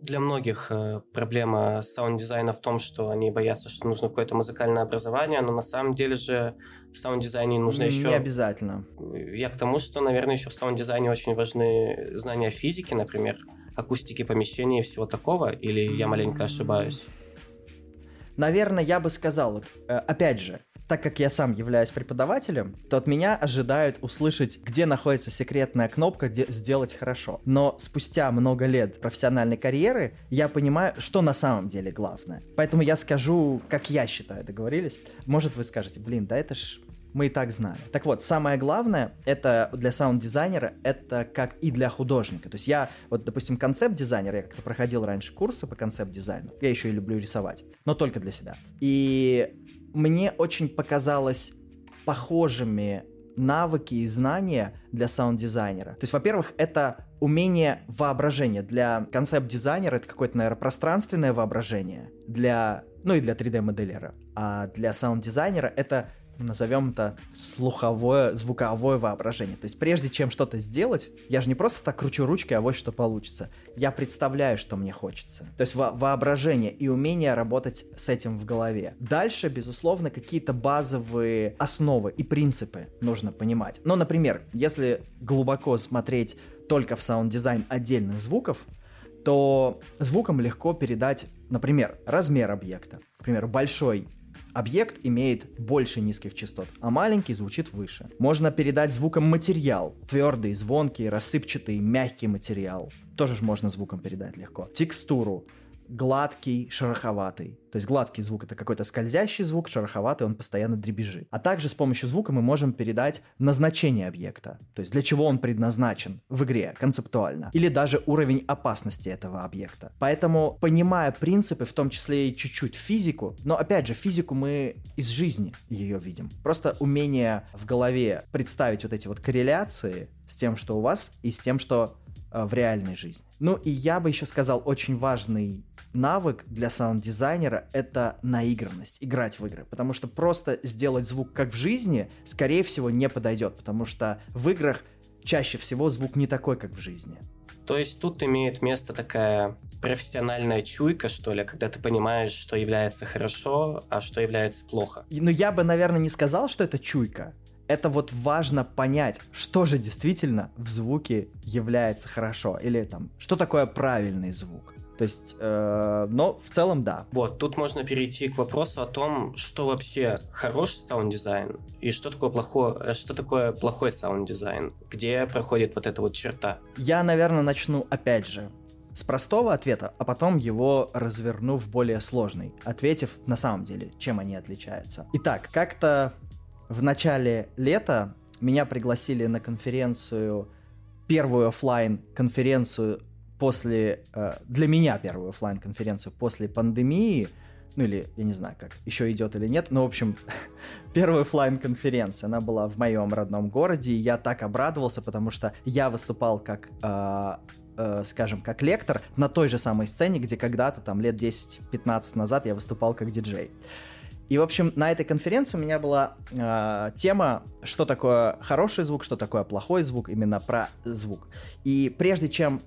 для многих э, проблема саунд-дизайна в том, что они боятся, что нужно какое-то музыкальное образование, но на самом деле же в саунд-дизайне нужно Не еще... Не обязательно. Я к тому, что, наверное, еще в саунд-дизайне очень важны знания физики, например, акустики помещения и всего такого, или я маленько ошибаюсь? Наверное, я бы сказал, вот, э, опять же, так как я сам являюсь преподавателем, то от меня ожидают услышать, где находится секретная кнопка, где сделать хорошо. Но спустя много лет профессиональной карьеры я понимаю, что на самом деле главное. Поэтому я скажу, как я считаю, договорились? Может, вы скажете, блин, да это ж мы и так знали. Так вот, самое главное, это для саунд-дизайнера, это как и для художника. То есть я, вот, допустим, концепт-дизайнер, я как-то проходил раньше курсы по концепт-дизайну, я еще и люблю рисовать, но только для себя. И мне очень показалось похожими навыки и знания для саунд-дизайнера. То есть, во-первых, это умение воображения. Для концепт-дизайнера это какое-то, наверное, пространственное воображение. Для, ну и для 3D-моделера. А для саунд-дизайнера это назовем это слуховое, звуковое воображение. То есть прежде чем что-то сделать, я же не просто так кручу ручки, а вот что получится. Я представляю, что мне хочется. То есть во воображение и умение работать с этим в голове. Дальше, безусловно, какие-то базовые основы и принципы нужно понимать. Но, например, если глубоко смотреть только в саунд-дизайн отдельных звуков, то звуком легко передать, например, размер объекта. Например, большой Объект имеет больше низких частот, а маленький звучит выше. Можно передать звуком материал. Твердый, звонкий, рассыпчатый, мягкий материал. Тоже же можно звуком передать легко. Текстуру гладкий, шероховатый. То есть гладкий звук это какой-то скользящий звук, шероховатый он постоянно дребезжит. А также с помощью звука мы можем передать назначение объекта, то есть для чего он предназначен в игре концептуально, или даже уровень опасности этого объекта. Поэтому, понимая принципы, в том числе и чуть-чуть физику, но опять же, физику мы из жизни ее видим. Просто умение в голове представить вот эти вот корреляции с тем, что у вас, и с тем, что э, в реальной жизни. Ну и я бы еще сказал очень важный навык для саунд-дизайнера — это наигранность, играть в игры. Потому что просто сделать звук как в жизни, скорее всего, не подойдет, потому что в играх чаще всего звук не такой, как в жизни. То есть тут имеет место такая профессиональная чуйка, что ли, когда ты понимаешь, что является хорошо, а что является плохо. Ну, я бы, наверное, не сказал, что это чуйка. Это вот важно понять, что же действительно в звуке является хорошо. Или там, что такое правильный звук. То есть, э, но в целом да. Вот, тут можно перейти к вопросу о том, что вообще хороший саунд-дизайн и что такое плохой, э, что такое плохой саунд-дизайн, где проходит вот эта вот черта. Я, наверное, начну опять же с простого ответа, а потом его разверну в более сложный, ответив на самом деле, чем они отличаются. Итак, как-то в начале лета меня пригласили на конференцию, первую офлайн конференцию после, э, для меня первую офлайн конференцию после пандемии, ну или я не знаю, как еще идет или нет, но в общем первая офлайн конференция, она была в моем родном городе, и я так обрадовался, потому что я выступал как э, э, скажем, как лектор на той же самой сцене, где когда-то там лет 10-15 назад я выступал как диджей. И, в общем, на этой конференции у меня была э, тема, что такое хороший звук, что такое плохой звук, именно про звук. И прежде чем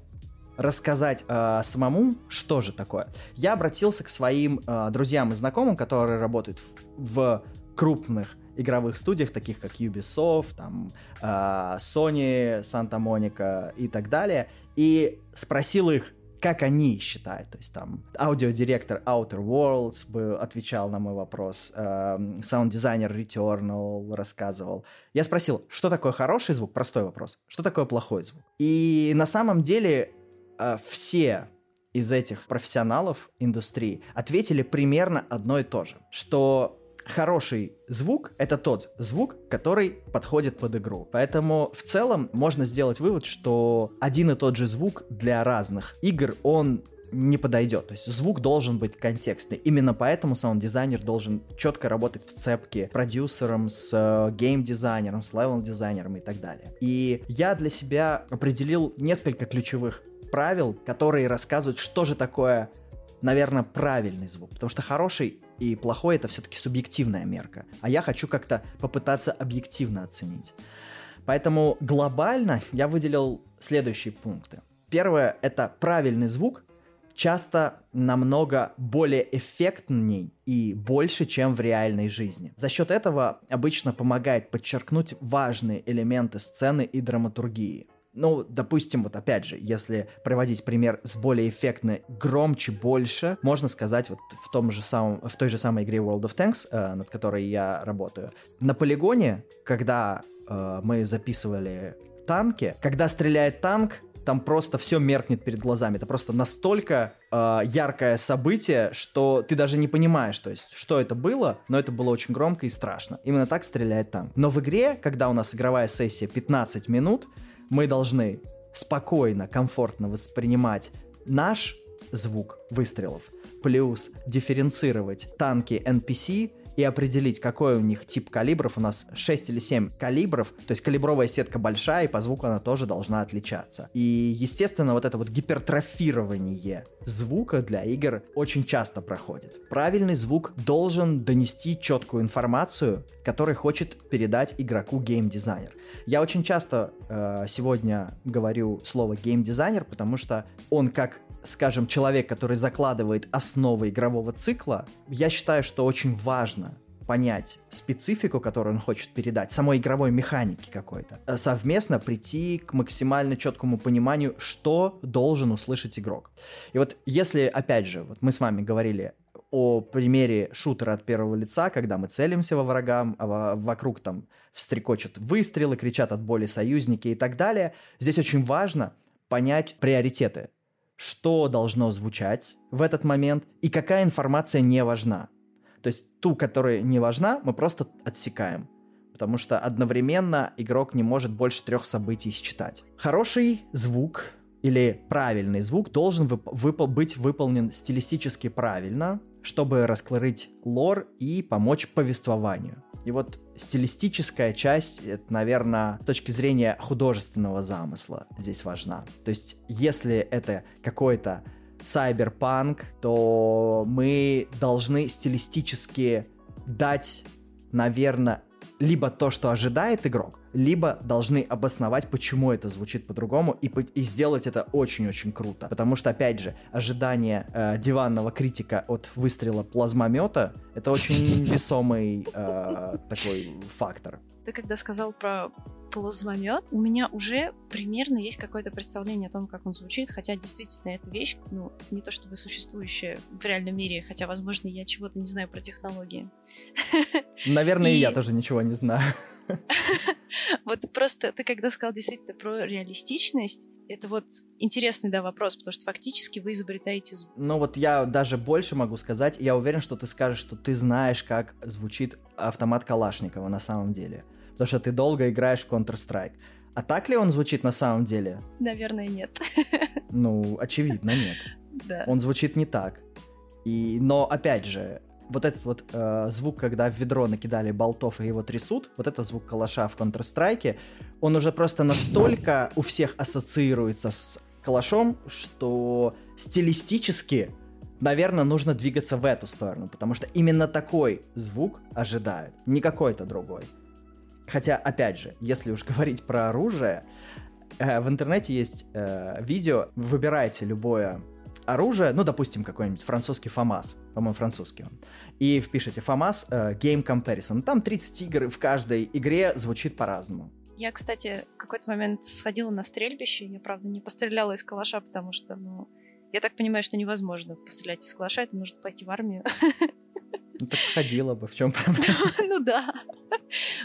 рассказать э, самому, что же такое, я обратился к своим э, друзьям и знакомым, которые работают в, в крупных игровых студиях, таких как Ubisoft, там, э, Sony, Santa Monica и так далее, и спросил их, как они считают. То есть там аудиодиректор Outer Worlds бы отвечал на мой вопрос, э, саунд-дизайнер Returnal рассказывал. Я спросил, что такое хороший звук? Простой вопрос. Что такое плохой звук? И на самом деле э, все из этих профессионалов индустрии ответили примерно одно и то же, что хороший звук — это тот звук, который подходит под игру. Поэтому в целом можно сделать вывод, что один и тот же звук для разных игр, он не подойдет. То есть звук должен быть контекстный. Именно поэтому саунд-дизайнер должен четко работать в сцепке с продюсером, с э, гейм-дизайнером, с левел-дизайнером и так далее. И я для себя определил несколько ключевых правил, которые рассказывают, что же такое, наверное, правильный звук. Потому что хороший и плохой это все-таки субъективная мерка. А я хочу как-то попытаться объективно оценить. Поэтому глобально я выделил следующие пункты. Первое — это правильный звук, часто намного более эффектней и больше, чем в реальной жизни. За счет этого обычно помогает подчеркнуть важные элементы сцены и драматургии. Ну, допустим, вот опять же, если проводить пример с более эффектно, громче, больше, можно сказать вот в том же самом, в той же самой игре World of Tanks, э, над которой я работаю, на полигоне, когда э, мы записывали танки, когда стреляет танк, там просто все меркнет перед глазами. Это просто настолько э, яркое событие, что ты даже не понимаешь, то есть, что это было, но это было очень громко и страшно. Именно так стреляет танк. Но в игре, когда у нас игровая сессия 15 минут, мы должны спокойно, комфортно воспринимать наш звук выстрелов, плюс дифференцировать танки NPC и определить, какой у них тип калибров. У нас 6 или 7 калибров, то есть калибровая сетка большая, и по звуку она тоже должна отличаться. И, естественно, вот это вот гипертрофирование звука для игр очень часто проходит. Правильный звук должен донести четкую информацию, которую хочет передать игроку геймдизайнер. Я очень часто э, сегодня говорю слово геймдизайнер, потому что он как скажем, человек, который закладывает основы игрового цикла, я считаю, что очень важно понять специфику, которую он хочет передать, самой игровой механики какой-то, э, совместно прийти к максимально четкому пониманию, что должен услышать игрок. И вот если, опять же, вот мы с вами говорили о примере шутера от первого лица, когда мы целимся во врагам, а вокруг там встрекочут выстрелы, кричат от боли союзники и так далее, здесь очень важно понять приоритеты что должно звучать в этот момент и какая информация не важна. То есть ту, которая не важна, мы просто отсекаем. Потому что одновременно игрок не может больше трех событий считать. Хороший звук или правильный звук должен вып- вып- быть выполнен стилистически правильно, чтобы раскрыть лор и помочь повествованию. И вот стилистическая часть, это, наверное, с точки зрения художественного замысла здесь важна. То есть, если это какой-то сайберпанк, то мы должны стилистически дать, наверное, либо то, что ожидает игрок, либо должны обосновать, почему это звучит по-другому, и, и сделать это очень-очень круто. Потому что, опять же, ожидание э, диванного критика от выстрела плазмомета — это очень весомый э, такой фактор. Ты когда сказал про плазмомет, у меня уже примерно есть какое-то представление о том, как он звучит, хотя действительно эта вещь, ну, не то чтобы существующая в реальном мире, хотя, возможно, я чего-то не знаю про технологии. Наверное, и я тоже ничего не знаю. Вот просто ты когда сказал действительно про реалистичность, это вот интересный, да, вопрос, потому что фактически вы изобретаете звук. Ну вот я даже больше могу сказать, я уверен, что ты скажешь, что ты знаешь, как звучит автомат Калашникова на самом деле потому что ты долго играешь в Counter-Strike. А так ли он звучит на самом деле? Наверное, нет. Ну, очевидно, нет. Да. Он звучит не так. И, но опять же, вот этот вот э, звук, когда в ведро накидали болтов и его трясут, вот это звук калаша в Counter-Strike, он уже просто настолько у всех ассоциируется с калашом, что стилистически, наверное, нужно двигаться в эту сторону, потому что именно такой звук ожидают, не какой-то другой. Хотя, опять же, если уж говорить про оружие, э, в интернете есть э, видео, выбирайте любое оружие, ну, допустим, какой-нибудь французский ФАМАС, по-моему, французский он, и впишите ФАМАС э, Game Comparison. Там 30 игр, в каждой игре звучит по-разному. Я, кстати, в какой-то момент сходила на стрельбище, я, правда, не постреляла из калаша, потому что, ну, я так понимаю, что невозможно пострелять из калаша, это нужно пойти в армию. Ну так сходила бы, в чем проблема? Ну да.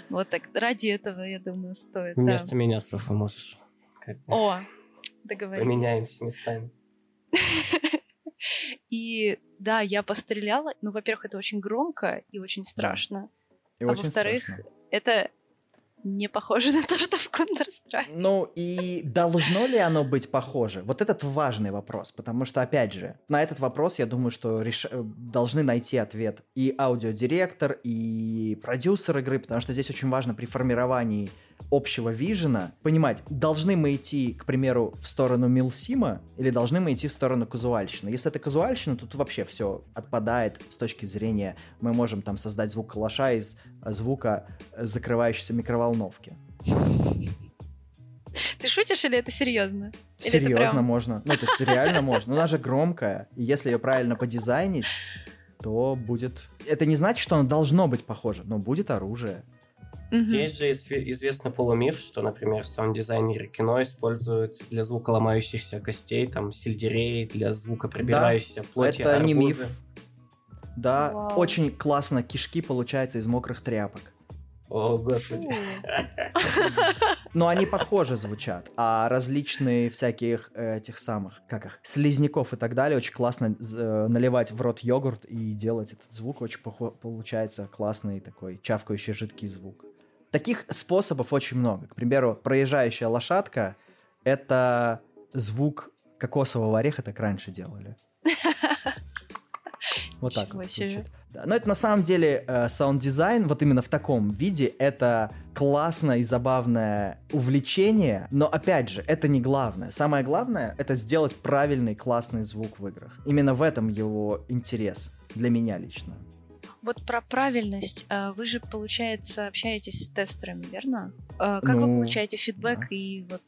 Вот так, ради этого, я думаю, стоит. Вместо меня, Софа, можешь. О, договорились. Поменяемся местами. И да, я постреляла. Ну, во-первых, это очень громко и очень страшно. И а во-вторых, это не похоже на то, что в Counter-Strike. Ну и должно ли оно быть похоже? Вот этот важный вопрос, потому что, опять же, на этот вопрос, я думаю, что реш... Э, должны найти ответ и аудиодиректор, и продюсер игры, потому что здесь очень важно при формировании общего вижена понимать, должны мы идти, к примеру, в сторону милсима или должны мы идти в сторону казуальщины. Если это казуальщина, то тут вообще все отпадает с точки зрения, мы можем там создать звук калаша из звука закрывающейся микроволновки. Ты шутишь или это серьезно? Или серьезно это прям... можно. Ну, то есть реально можно. Но она же громкая. И если ее правильно подизайнить, то будет... Это не значит, что оно должно быть похоже, но будет оружие. Есть же известный полумиф, что, например, саунд-дизайнеры кино используют для звука ломающихся костей, там, сельдерей, для звука пробирающейся да, плоти, это арбузы. не миф. Да, Вау. очень классно кишки получаются из мокрых тряпок. О, господи. Но они похоже звучат, а различные всяких э, этих самых, как их, слизняков и так далее, очень классно э, наливать в рот йогурт и делать этот звук, очень получается классный такой чавкающий жидкий звук. Таких способов очень много. К примеру, проезжающая лошадка — это звук кокосового ореха, так раньше делали. Вот так вот. Но это на самом деле э, саунд-дизайн, вот именно в таком виде, это классное и забавное увлечение, но опять же, это не главное. Самое главное — это сделать правильный классный звук в играх. Именно в этом его интерес для меня лично. Вот про правильность. Э, вы же, получается, общаетесь с тестерами, верно? Э, как ну, вы получаете фидбэк да. и вот...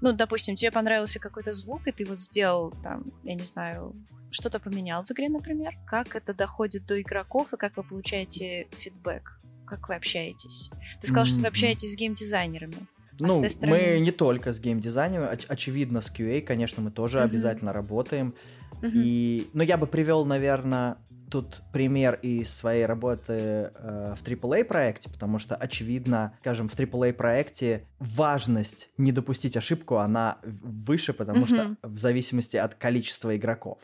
Ну, допустим, тебе понравился какой-то звук, и ты вот сделал там, я не знаю, что-то поменял в игре, например. Как это доходит до игроков и как вы получаете фидбэк? Как вы общаетесь? Ты сказал, mm-hmm. что вы общаетесь с геймдизайнерами. А ну, мы не только с геймдизайнерами, оч- очевидно, с QA, конечно, мы тоже mm-hmm. обязательно работаем. Mm-hmm. И, но я бы привел, наверное, тут пример из своей работы э, в AAA проекте, потому что, очевидно, скажем, в AAA проекте важность не допустить ошибку, она выше, потому mm-hmm. что в зависимости от количества игроков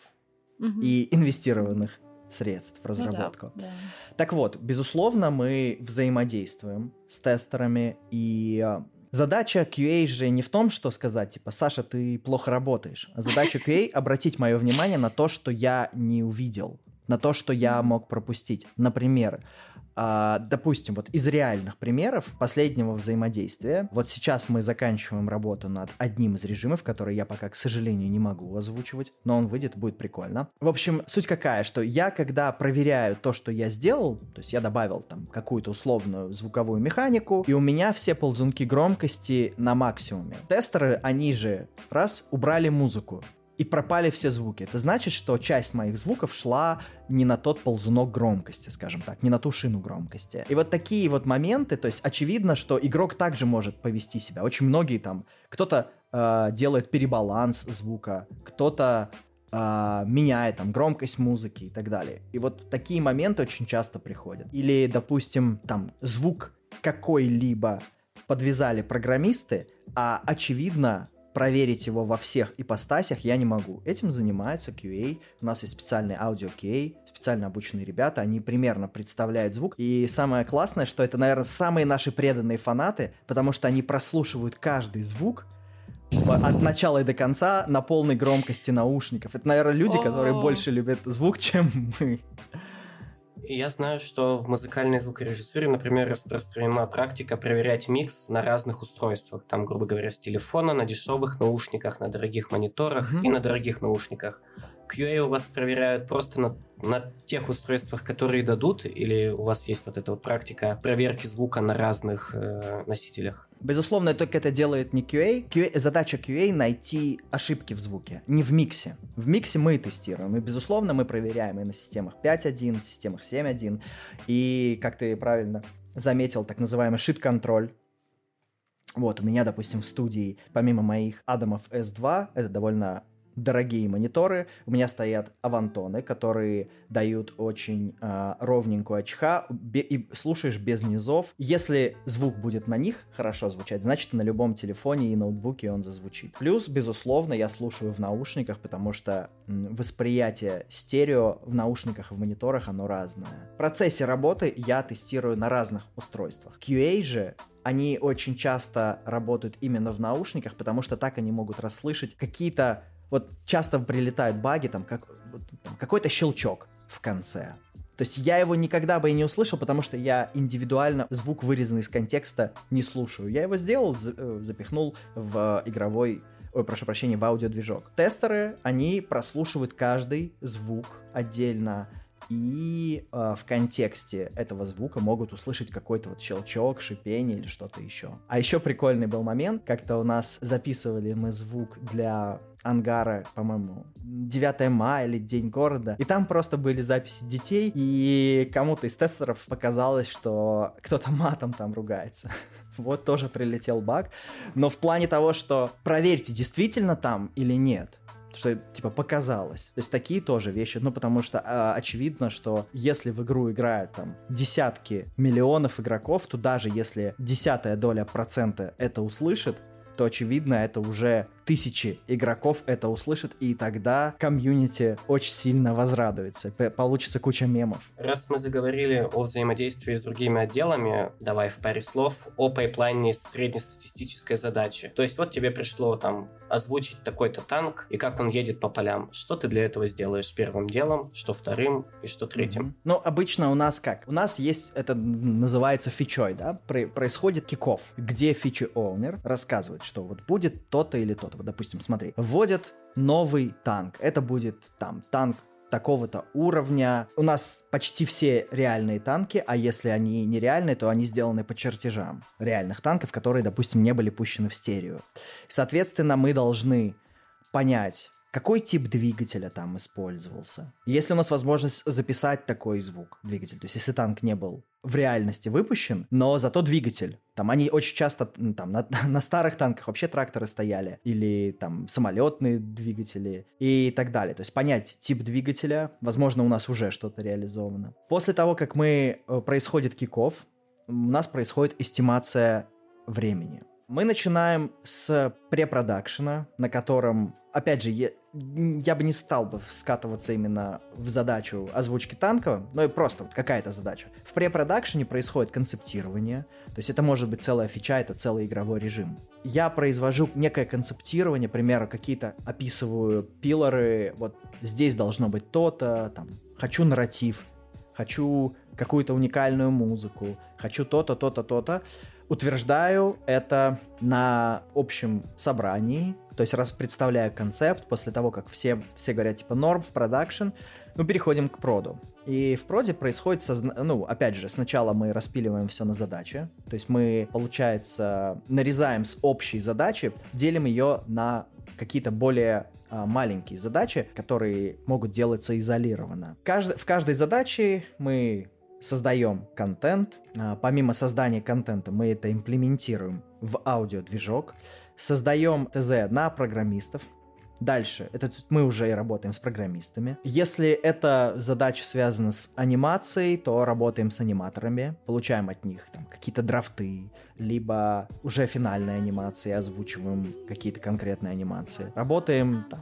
угу. и инвестированных средств в разработку. Ну, да, да. Так вот, безусловно, мы взаимодействуем с тестерами, и э, задача QA же не в том, что сказать, типа, Саша, ты плохо работаешь. А задача QA — обратить мое внимание на то, что я не увидел, на то, что я мог пропустить. Например, а, допустим, вот из реальных примеров последнего взаимодействия, вот сейчас мы заканчиваем работу над одним из режимов, который я пока, к сожалению, не могу озвучивать, но он выйдет, будет прикольно. В общем, суть какая, что я, когда проверяю то, что я сделал, то есть я добавил там какую-то условную звуковую механику, и у меня все ползунки громкости на максимуме. Тестеры, они же, раз, убрали музыку и пропали все звуки. Это значит, что часть моих звуков шла не на тот ползунок громкости, скажем так, не на ту шину громкости. И вот такие вот моменты, то есть очевидно, что игрок также может повести себя. Очень многие там, кто-то э, делает перебаланс звука, кто-то э, меняет там громкость музыки и так далее. И вот такие моменты очень часто приходят. Или, допустим, там звук какой-либо подвязали программисты, а очевидно проверить его во всех ипостасях я не могу. Этим занимается QA. У нас есть специальный аудио QA, специально обученные ребята, они примерно представляют звук. И самое классное, что это, наверное, самые наши преданные фанаты, потому что они прослушивают каждый звук, от начала и до конца на полной громкости наушников. Это, наверное, люди, которые больше любят звук, чем мы. Я знаю, что в музыкальной звукорежиссуре, например, распространена практика проверять микс на разных устройствах. Там, грубо говоря, с телефона, на дешевых наушниках, на дорогих мониторах mm-hmm. и на дорогих наушниках. QA у вас проверяют просто на, на тех устройствах, которые дадут, или у вас есть вот эта вот практика проверки звука на разных э, носителях? Безусловно, только это делает не QA. QA. Задача QA найти ошибки в звуке, не в миксе. В миксе мы тестируем, и, безусловно, мы проверяем и на системах 5.1, системах 7.1. И, как ты правильно заметил, так называемый шит-контроль. Вот, у меня, допустим, в студии, помимо моих Адамов S2, это довольно дорогие мониторы. У меня стоят авантоны, которые дают очень э, ровненькую АЧХ и слушаешь без низов. Если звук будет на них хорошо звучать, значит на любом телефоне и ноутбуке он зазвучит. Плюс, безусловно, я слушаю в наушниках, потому что восприятие стерео в наушниках и в мониторах, оно разное. В процессе работы я тестирую на разных устройствах. QA же они очень часто работают именно в наушниках, потому что так они могут расслышать какие-то вот часто прилетают баги, там, как, вот, там какой-то щелчок в конце. То есть я его никогда бы и не услышал, потому что я индивидуально звук, вырезанный из контекста, не слушаю. Я его сделал, э, запихнул в игровой ой, прошу прощения, в аудиодвижок. Тестеры, они прослушивают каждый звук отдельно, и э, в контексте этого звука могут услышать какой-то вот щелчок, шипение или что-то еще. А еще прикольный был момент, как-то у нас записывали мы звук для ангара, по-моему, 9 мая или День города. И там просто были записи детей, и кому-то из тестеров показалось, что кто-то матом там ругается. Вот тоже прилетел баг. Но в плане того, что проверьте, действительно там или нет что типа показалось. То есть такие тоже вещи, ну потому что э, очевидно, что если в игру играют там десятки миллионов игроков, то даже если десятая доля процента это услышит, то очевидно это уже тысячи игроков это услышат, и тогда комьюнити очень сильно возрадуется. Получится куча мемов. Раз мы заговорили о взаимодействии с другими отделами, давай в паре слов о пайплайне среднестатистической задачи. То есть вот тебе пришло там озвучить такой-то танк и как он едет по полям. Что ты для этого сделаешь первым делом, что вторым и что третьим? Mm-hmm. Ну, обычно у нас как? У нас есть, это называется фичой, да? происходит киков, где фичи-оунер рассказывает, что вот будет то-то или то-то вот, допустим, смотри, вводят новый танк. Это будет там танк такого-то уровня. У нас почти все реальные танки, а если они нереальные, то они сделаны по чертежам реальных танков, которые, допустим, не были пущены в стерео. Соответственно, мы должны понять, какой тип двигателя там использовался. Если у нас возможность записать такой звук двигатель, то есть если танк не был в реальности выпущен, но зато двигатель. Там они очень часто там на, на старых танках вообще тракторы стояли, или там самолетные двигатели и так далее. То есть понять тип двигателя, возможно, у нас уже что-то реализовано. После того, как мы э, происходит киков, у нас происходит эстимация времени. Мы начинаем с препродакшена, на котором, опять же, я, бы не стал бы скатываться именно в задачу озвучки танка, но и просто вот какая-то задача. В препродакшене происходит концептирование, то есть это может быть целая фича, это целый игровой режим. Я произвожу некое концептирование, примеру, какие-то описываю пилоры, вот здесь должно быть то-то, там, хочу нарратив, хочу какую-то уникальную музыку, хочу то-то, то-то, то-то утверждаю это на общем собрании, то есть раз представляю концепт, после того, как все, все говорят типа норм в продакшн, мы переходим к проду. И в проде происходит, созна... ну, опять же, сначала мы распиливаем все на задачи, то есть мы, получается, нарезаем с общей задачи, делим ее на какие-то более а, маленькие задачи, которые могут делаться изолированно. Кажд... В каждой задаче мы создаем контент. А, помимо создания контента мы это имплементируем в аудиодвижок. Создаем ТЗ на программистов. Дальше, это мы уже и работаем с программистами. Если эта задача связана с анимацией, то работаем с аниматорами, получаем от них там какие-то драфты, либо уже финальные анимации, озвучиваем какие-то конкретные анимации. Работаем там,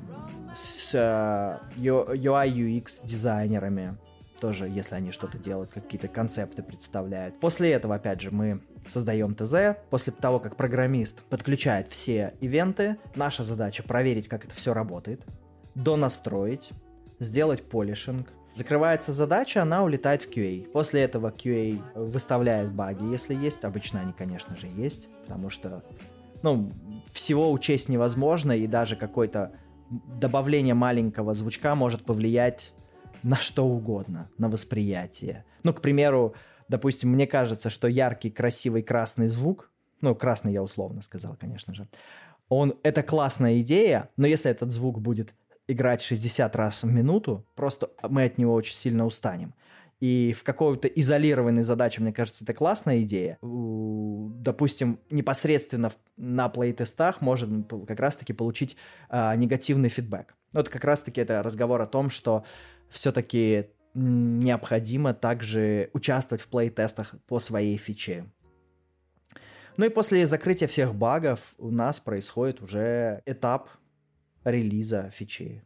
с UI UX дизайнерами, тоже, если они что-то делают, какие-то концепты представляют. После этого, опять же, мы создаем ТЗ. После того, как программист подключает все ивенты, наша задача проверить, как это все работает, донастроить, сделать полишинг. Закрывается задача, она улетает в QA. После этого QA выставляет баги, если есть. Обычно они, конечно же, есть, потому что ну, всего учесть невозможно, и даже какое-то добавление маленького звучка может повлиять на что угодно, на восприятие. Ну, к примеру, допустим, мне кажется, что яркий, красивый красный звук, ну, красный я условно сказал, конечно же, он, это классная идея, но если этот звук будет играть 60 раз в минуту, просто мы от него очень сильно устанем. И в какой-то изолированной задаче, мне кажется, это классная идея. Допустим, непосредственно на плейтестах можно как раз-таки получить а, негативный фидбэк. Вот как раз-таки это разговор о том, что все-таки необходимо также участвовать в плей-тестах по своей фиче. Ну и после закрытия всех багов у нас происходит уже этап релиза фичи.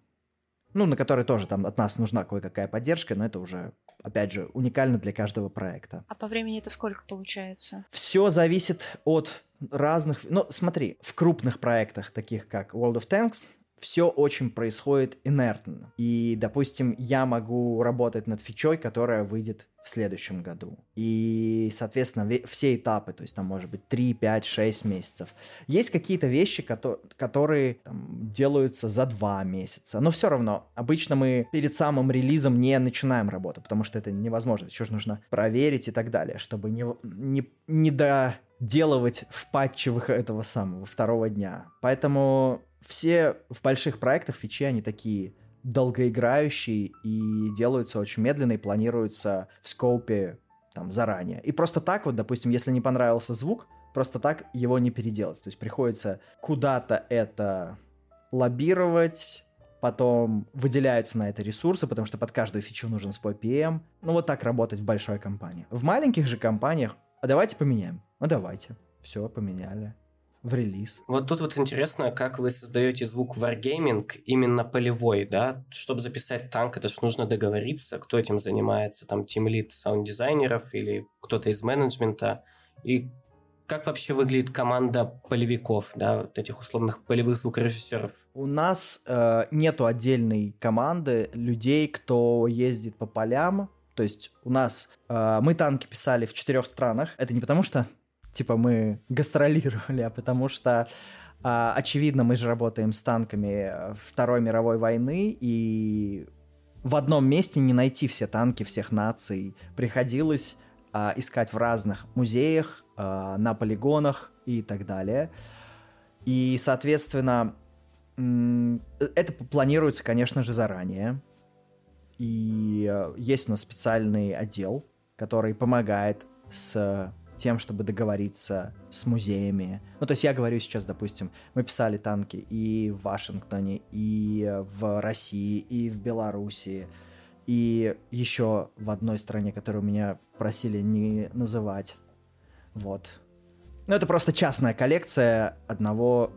Ну, на который тоже там от нас нужна кое-какая поддержка, но это уже, опять же, уникально для каждого проекта. А по времени это сколько получается? Все зависит от разных... Ну, смотри, в крупных проектах, таких как World of Tanks, все очень происходит инертно. И, допустим, я могу работать над фичой, которая выйдет в следующем году. И, соответственно, все этапы, то есть там может быть 3, 5, 6 месяцев. Есть какие-то вещи, которые там, делаются за 2 месяца. Но все равно, обычно мы перед самым релизом не начинаем работу, потому что это невозможно. Еще же нужно проверить и так далее, чтобы не, не, не доделывать в патчевых этого самого второго дня. Поэтому все в больших проектах фичи, они такие долгоиграющие и делаются очень медленно и планируются в скопе там заранее. И просто так вот, допустим, если не понравился звук, просто так его не переделать. То есть приходится куда-то это лоббировать, потом выделяются на это ресурсы, потому что под каждую фичу нужен свой PM. Ну вот так работать в большой компании. В маленьких же компаниях, а давайте поменяем. Ну давайте. Все, поменяли в релиз. Вот тут вот интересно, как вы создаете звук Wargaming именно полевой, да? Чтобы записать танк, это же нужно договориться, кто этим занимается, там, тимлит саунд-дизайнеров или кто-то из менеджмента. И как вообще выглядит команда полевиков, да, вот этих условных полевых звукорежиссеров? У нас э, нету отдельной команды людей, кто ездит по полям. То есть у нас э, мы танки писали в четырех странах. Это не потому что типа мы гастролировали, а потому что а, очевидно, мы же работаем с танками э, Второй мировой войны, и в одном месте не найти все танки всех наций. Приходилось а, искать в разных музеях, а, на полигонах и так далее. И, соответственно, это планируется, конечно же, заранее. И э, есть у нас специальный отдел, который помогает с тем, чтобы договориться с музеями. Ну, то есть я говорю сейчас, допустим, мы писали танки и в Вашингтоне, и в России, и в Белоруссии, и еще в одной стране, которую меня просили не называть. Вот. Ну, это просто частная коллекция одного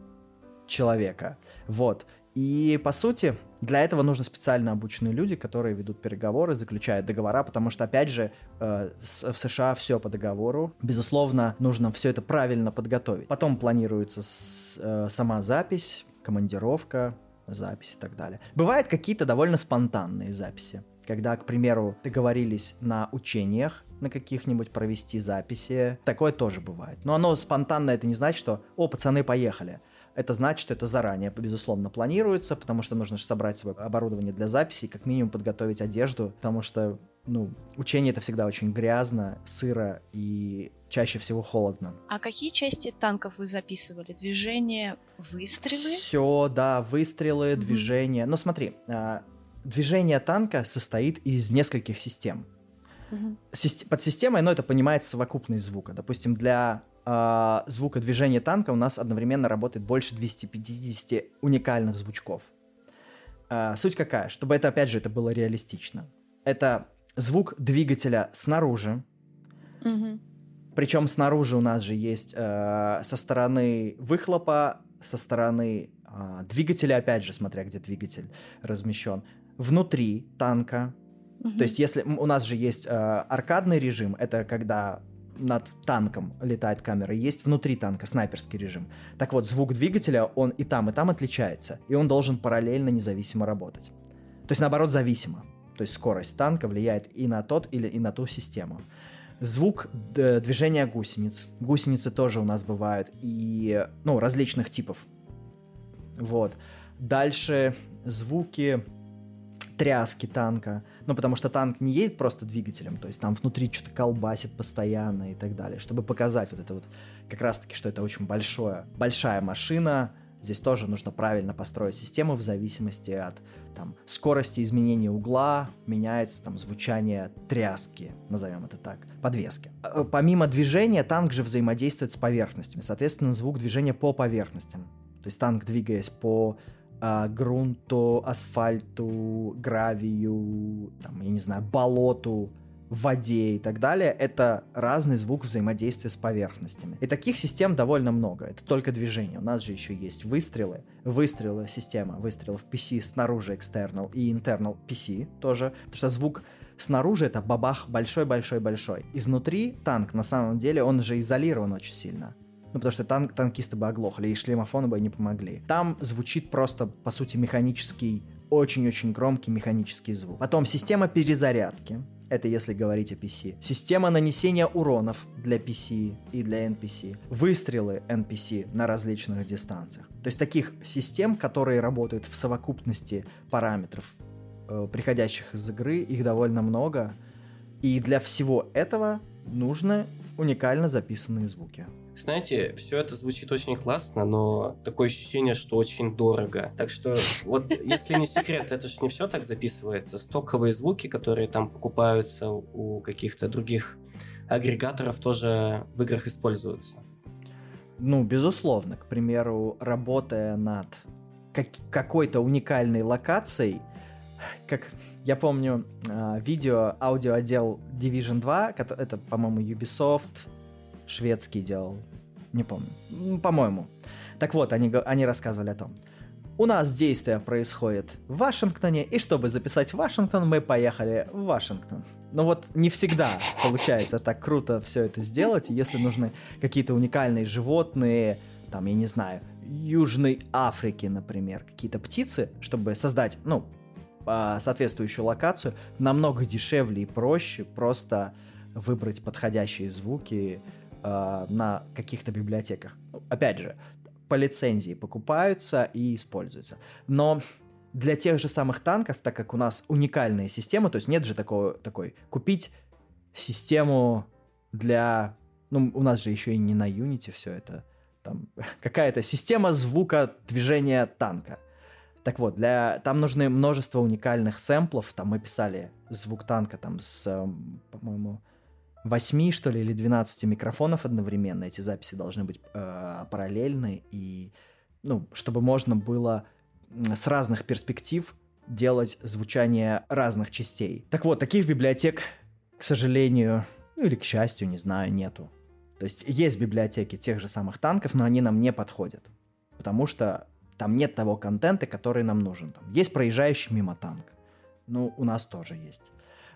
человека. Вот. И, по сути, для этого нужны специально обученные люди, которые ведут переговоры, заключают договора, потому что, опять же, э, в США все по договору. Безусловно, нужно все это правильно подготовить. Потом планируется э, сама запись, командировка, запись и так далее. Бывают какие-то довольно спонтанные записи когда, к примеру, договорились на учениях, на каких-нибудь провести записи. Такое тоже бывает. Но оно спонтанно, это не значит, что «О, пацаны, поехали» это значит, что это заранее, безусловно, планируется, потому что нужно же собрать свое оборудование для записи, как минимум подготовить одежду, потому что, ну, учение это всегда очень грязно, сыро и чаще всего холодно. А какие части танков вы записывали? Движение, выстрелы? Все, да, выстрелы, mm-hmm. движение. Ну, смотри, а, движение танка состоит из нескольких систем. Под системой, ну, это понимается совокупность звука. Допустим, для э, звука движения танка у нас одновременно работает больше 250 уникальных звучков. Э, суть какая? Чтобы это, опять же, это было реалистично. Это звук двигателя снаружи. Угу. Причем снаружи у нас же есть э, со стороны выхлопа, со стороны э, двигателя, опять же, смотря где двигатель размещен, внутри танка. Угу. То есть, если у нас же есть э, аркадный режим, это когда над танком летает камера, есть внутри танка снайперский режим. Так вот, звук двигателя, он и там, и там отличается, и он должен параллельно независимо работать. То есть, наоборот, зависимо. То есть скорость танка влияет и на тот, или и на ту систему. Звук движения гусениц. Гусеницы тоже у нас бывают и, ну, различных типов. Вот. Дальше звуки тряски танка. Ну, потому что танк не едет просто двигателем, то есть там внутри что-то колбасит постоянно и так далее, чтобы показать вот это вот как раз-таки, что это очень большое, большая машина. Здесь тоже нужно правильно построить систему в зависимости от там, скорости изменения угла, меняется там звучание тряски, назовем это так, подвески. А, э, помимо движения, танк же взаимодействует с поверхностями, соответственно, звук движения по поверхностям. То есть танк, двигаясь по а, грунту, асфальту, гравию, там, я не знаю, болоту, воде и так далее, это разный звук взаимодействия с поверхностями. И таких систем довольно много. Это только движение. У нас же еще есть выстрелы. Выстрелы система, выстрелов PC снаружи external и internal PC тоже. Потому что звук снаружи это бабах большой-большой-большой. Изнутри танк на самом деле, он же изолирован очень сильно ну, потому что танк, танкисты бы оглохли, и шлемофоны бы не помогли. Там звучит просто, по сути, механический, очень-очень громкий механический звук. Потом система перезарядки, это если говорить о PC. Система нанесения уронов для PC и для NPC. Выстрелы NPC на различных дистанциях. То есть таких систем, которые работают в совокупности параметров, э, приходящих из игры, их довольно много. И для всего этого нужны уникально записанные звуки. Знаете, все это звучит очень классно, но такое ощущение, что очень дорого. Так что, вот, если не секрет, это же не все так записывается. Стоковые звуки, которые там покупаются у каких-то других агрегаторов, тоже в играх используются. Ну, безусловно. К примеру, работая над как- какой-то уникальной локацией, как я помню э, видео, аудиоотдел Division 2, это, по-моему, Ubisoft, шведский делал, не помню, по-моему. Так вот, они, они рассказывали о том. У нас действие происходит в Вашингтоне, и чтобы записать Вашингтон, мы поехали в Вашингтон. Но вот не всегда получается так круто все это сделать, если нужны какие-то уникальные животные, там, я не знаю, Южной Африки, например, какие-то птицы, чтобы создать, ну, а, соответствующую локацию, намного дешевле и проще просто выбрать подходящие звуки, э, на каких-то библиотеках. Опять же, по лицензии покупаются и используются. Но для тех же самых танков, так как у нас уникальная система, то есть нет же такого, такой, купить систему для... Ну, у нас же еще и не на Unity все это. Там какая-то система звука движения танка. Так вот, для... там нужны множество уникальных сэмплов. Там мы писали звук танка там с, по-моему, 8, что ли, или 12 микрофонов одновременно. Эти записи должны быть э, параллельны, и, ну, чтобы можно было с разных перспектив делать звучание разных частей. Так вот, таких библиотек, к сожалению, ну или к счастью, не знаю, нету. То есть есть библиотеки тех же самых танков, но они нам не подходят. Потому что там нет того контента, который нам нужен. Там есть проезжающий мимо танк. Ну, у нас тоже есть.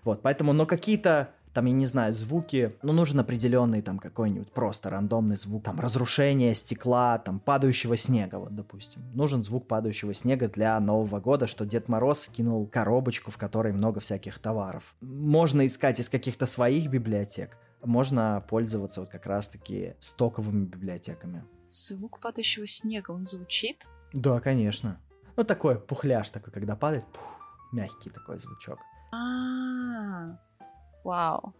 Вот, поэтому, но какие-то там, я не знаю, звуки, ну, нужен определенный там какой-нибудь просто рандомный звук, там, разрушение стекла, там, падающего снега, вот, допустим. Нужен звук падающего снега для Нового года, что Дед Мороз скинул коробочку, в которой много всяких товаров. Можно искать из каких-то своих библиотек, можно пользоваться вот как раз-таки стоковыми библиотеками. Звук падающего снега, он звучит? Да, конечно. Ну, такой пухляж такой, когда падает, пух, мягкий такой звучок. А-а-а. Вау.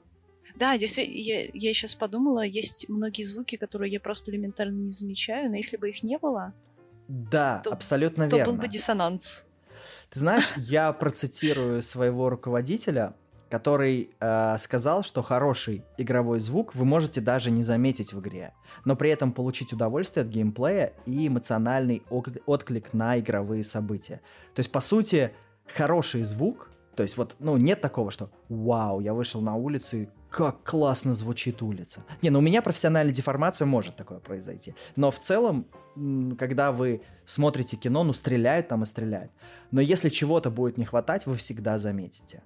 Да, действительно, я, я сейчас подумала, есть многие звуки, которые я просто элементарно не замечаю, но если бы их не было... Да, то, абсолютно то верно. был бы диссонанс. Ты знаешь, я процитирую своего руководителя, который э, сказал, что хороший игровой звук вы можете даже не заметить в игре, но при этом получить удовольствие от геймплея и эмоциональный отклик на игровые события. То есть, по сути, хороший звук то есть вот, ну, нет такого, что «Вау, я вышел на улицу и как классно звучит улица». Не, ну у меня профессиональная деформация может такое произойти. Но в целом, когда вы смотрите кино, ну, стреляют там и стреляют. Но если чего-то будет не хватать, вы всегда заметите.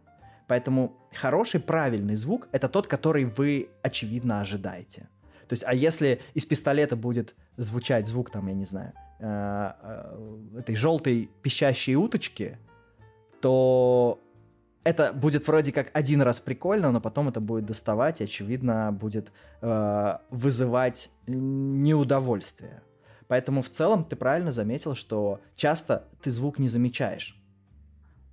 Поэтому хороший, правильный звук — это тот, который вы, очевидно, ожидаете. То есть, а если из пистолета будет звучать звук, там, я не знаю, э, э, этой желтой пищащей уточки, то это будет вроде как один раз прикольно, но потом это будет доставать и, очевидно, будет э, вызывать неудовольствие. Поэтому в целом ты правильно заметил, что часто ты звук не замечаешь.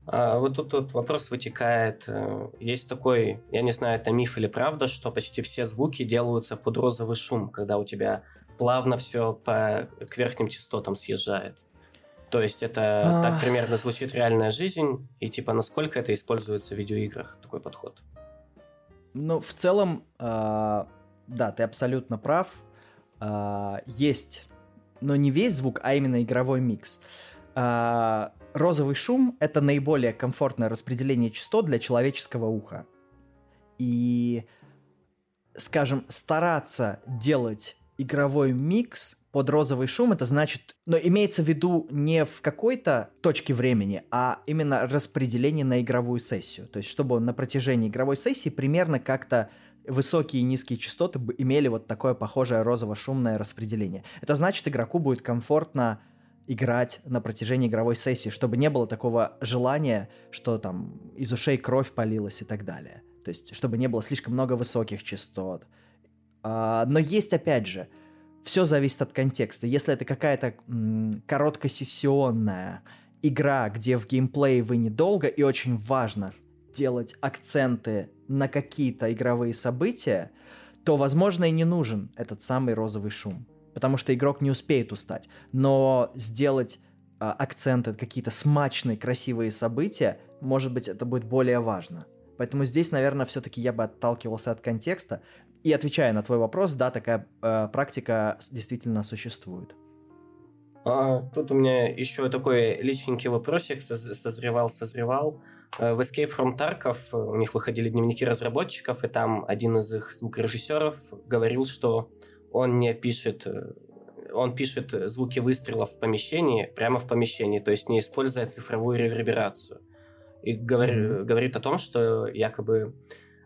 А, вот тут, тут вопрос вытекает. Э, есть такой, я не знаю, это миф или правда, что почти все звуки делаются под розовый шум, когда у тебя плавно все по, к верхним частотам съезжает. То есть это а... так примерно звучит реальная жизнь, и типа насколько это используется в видеоиграх, такой подход? Ну, в целом, э, да, ты абсолютно прав. Э, есть, но не весь звук, а именно игровой микс. Э, розовый шум — это наиболее комфортное распределение частот для человеческого уха. И, скажем, стараться делать игровой микс под розовый шум, это значит, но имеется в виду не в какой-то точке времени, а именно распределение на игровую сессию. То есть, чтобы на протяжении игровой сессии примерно как-то высокие и низкие частоты имели вот такое похожее розово-шумное распределение. Это значит, игроку будет комфортно играть на протяжении игровой сессии, чтобы не было такого желания, что там из ушей кровь полилась и так далее. То есть, чтобы не было слишком много высоких частот. А, но есть, опять же, все зависит от контекста. Если это какая-то короткосессионная игра, где в геймплее вы недолго и очень важно делать акценты на какие-то игровые события, то, возможно, и не нужен этот самый розовый шум, потому что игрок не успеет устать. Но сделать э, акценты, какие-то смачные, красивые события, может быть, это будет более важно. Поэтому здесь, наверное, все-таки я бы отталкивался от контекста. И отвечая на твой вопрос, да, такая э, практика действительно существует. А, тут у меня еще такой личненький вопросик созревал, созревал. Э, в Escape from Tarkov у них выходили дневники разработчиков, и там один из их звукорежиссеров говорил, что он не пишет э, он пишет звуки выстрелов в помещении, прямо в помещении, то есть не используя цифровую реверберацию. И говор, mm-hmm. говорит о том, что якобы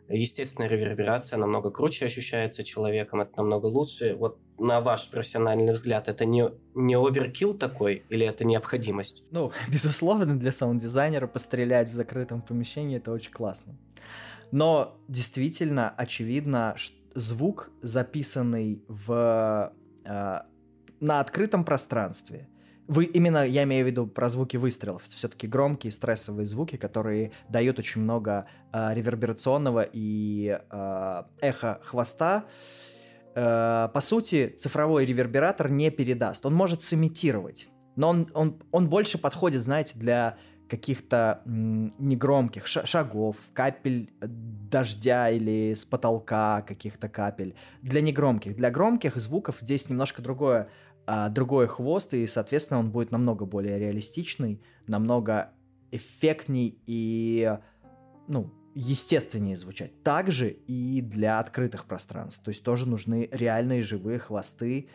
естественная реверберация намного круче ощущается человеком, это намного лучше. Вот на ваш профессиональный взгляд, это не, не оверкил такой или это необходимость? Ну, безусловно, для саунд-дизайнера пострелять в закрытом помещении это очень классно. Но действительно очевидно, что звук, записанный в, э, на открытом пространстве, вы именно, я имею в виду про звуки выстрелов. Все-таки громкие стрессовые звуки, которые дают очень много э, реверберационного и э, эхо хвоста. Э, по сути, цифровой ревербератор не передаст. Он может сымитировать, но он, он, он больше подходит, знаете, для каких-то негромких шагов, капель дождя или с потолка каких-то капель. Для негромких. Для громких звуков здесь немножко другое а, другой хвост, и, соответственно, он будет намного более реалистичный, намного эффектней и, ну, естественнее звучать. Также и для открытых пространств. То есть тоже нужны реальные живые хвосты.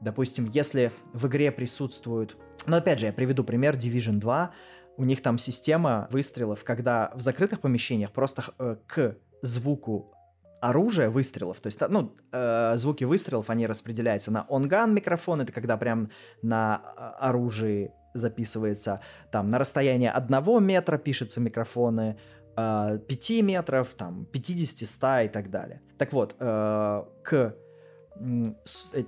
Допустим, если в игре присутствуют... Ну, опять же, я приведу пример Division 2. У них там система выстрелов, когда в закрытых помещениях просто э, к звуку оружие выстрелов, то есть, ну, э, звуки выстрелов, они распределяются на онган микрофон, это когда прям на а, оружии записывается, там, на расстояние одного метра пишется микрофоны, э, 5 метров, там, 50, 100 и так далее. Так вот, э, к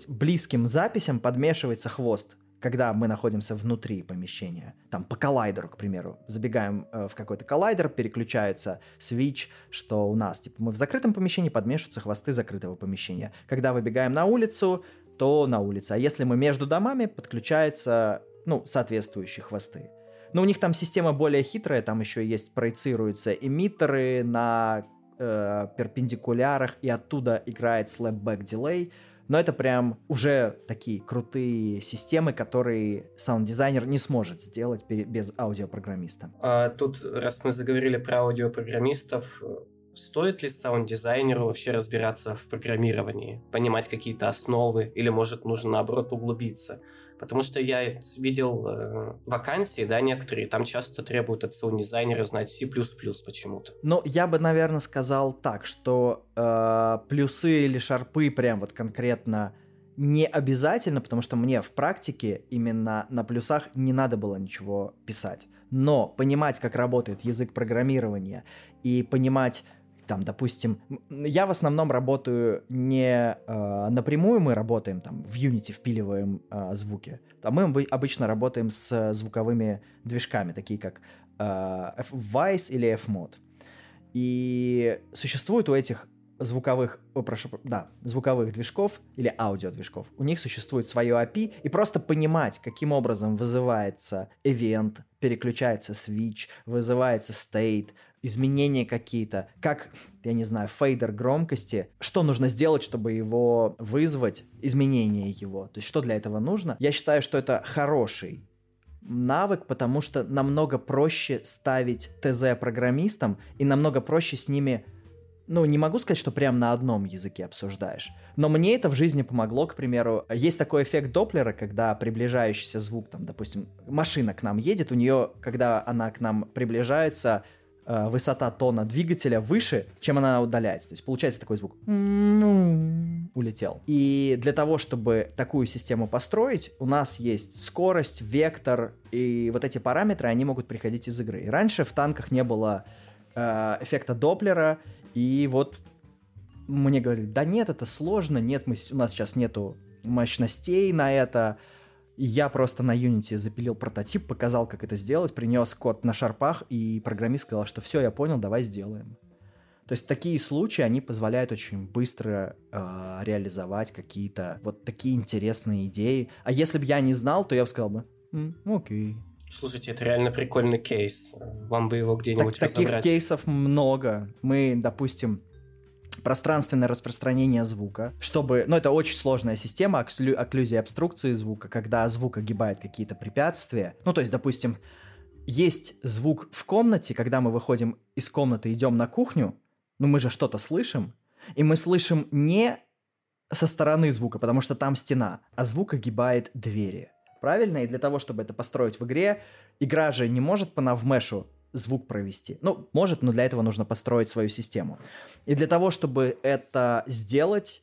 близким записям подмешивается хвост когда мы находимся внутри помещения, там по коллайдеру, к примеру, забегаем э, в какой-то коллайдер, переключается свич, что у нас, типа, мы в закрытом помещении, подмешиваются хвосты закрытого помещения. Когда выбегаем на улицу, то на улице. А если мы между домами, подключается, ну, соответствующие хвосты. Но у них там система более хитрая, там еще есть, проецируются эмиттеры на э, перпендикулярах, и оттуда играет slapback delay, но это прям уже такие крутые системы, которые саунд-дизайнер не сможет сделать без аудиопрограммиста. А тут, раз мы заговорили про аудиопрограммистов, стоит ли саунд-дизайнеру вообще разбираться в программировании, понимать какие-то основы, или, может, нужно, наоборот, углубиться? Потому что я видел э, вакансии, да, некоторые, там часто требуют от саунд-дизайнера знать C++ почему-то. Ну, я бы, наверное, сказал так, что э, плюсы или шарпы прям вот конкретно не обязательно, потому что мне в практике именно на плюсах не надо было ничего писать. Но понимать, как работает язык программирования и понимать там, допустим, я в основном работаю не э, напрямую, мы работаем там в Unity, впиливаем э, звуки. Там мы обычно работаем с звуковыми движками, такие как э, Vice или Fmod. И существует у этих звуковых, о, прошу, да, звуковых движков или аудиодвижков, у них существует свое API, и просто понимать, каким образом вызывается event, переключается switch, вызывается state, изменения какие-то, как, я не знаю, фейдер громкости, что нужно сделать, чтобы его вызвать, изменение его, то есть что для этого нужно. Я считаю, что это хороший навык, потому что намного проще ставить ТЗ программистам и намного проще с ними ну, не могу сказать, что прям на одном языке обсуждаешь. Но мне это в жизни помогло, к примеру. Есть такой эффект Доплера, когда приближающийся звук, там, допустим, машина к нам едет, у нее, когда она к нам приближается, э, высота тона двигателя выше, чем она удаляется. То есть получается такой звук. Улетел. И для того, чтобы такую систему построить, у нас есть скорость, вектор, и вот эти параметры, они могут приходить из игры. И раньше в танках не было э, эффекта Доплера, и вот мне говорили, да нет, это сложно, нет, мы, у нас сейчас нету мощностей на это. И я просто на Unity запилил прототип, показал, как это сделать, принес код на шарпах, и программист сказал, что все, я понял, давай сделаем. То есть такие случаи, они позволяют очень быстро э, реализовать какие-то вот такие интересные идеи. А если бы я не знал, то я бы сказал бы, М, окей. Слушайте, это реально прикольный кейс. Вам бы его где-нибудь Так- таких кейсов много. Мы, допустим, пространственное распространение звука, чтобы... Ну, это очень сложная система окслю- окклюзии обструкции звука, когда звук огибает какие-то препятствия. Ну, то есть, допустим, есть звук в комнате, когда мы выходим из комнаты, идем на кухню, ну, мы же что-то слышим, и мы слышим не со стороны звука, потому что там стена, а звук огибает двери. Правильно? И для того, чтобы это построить в игре, игра же не может по навмешу звук провести. Ну, может, но для этого нужно построить свою систему. И для того, чтобы это сделать,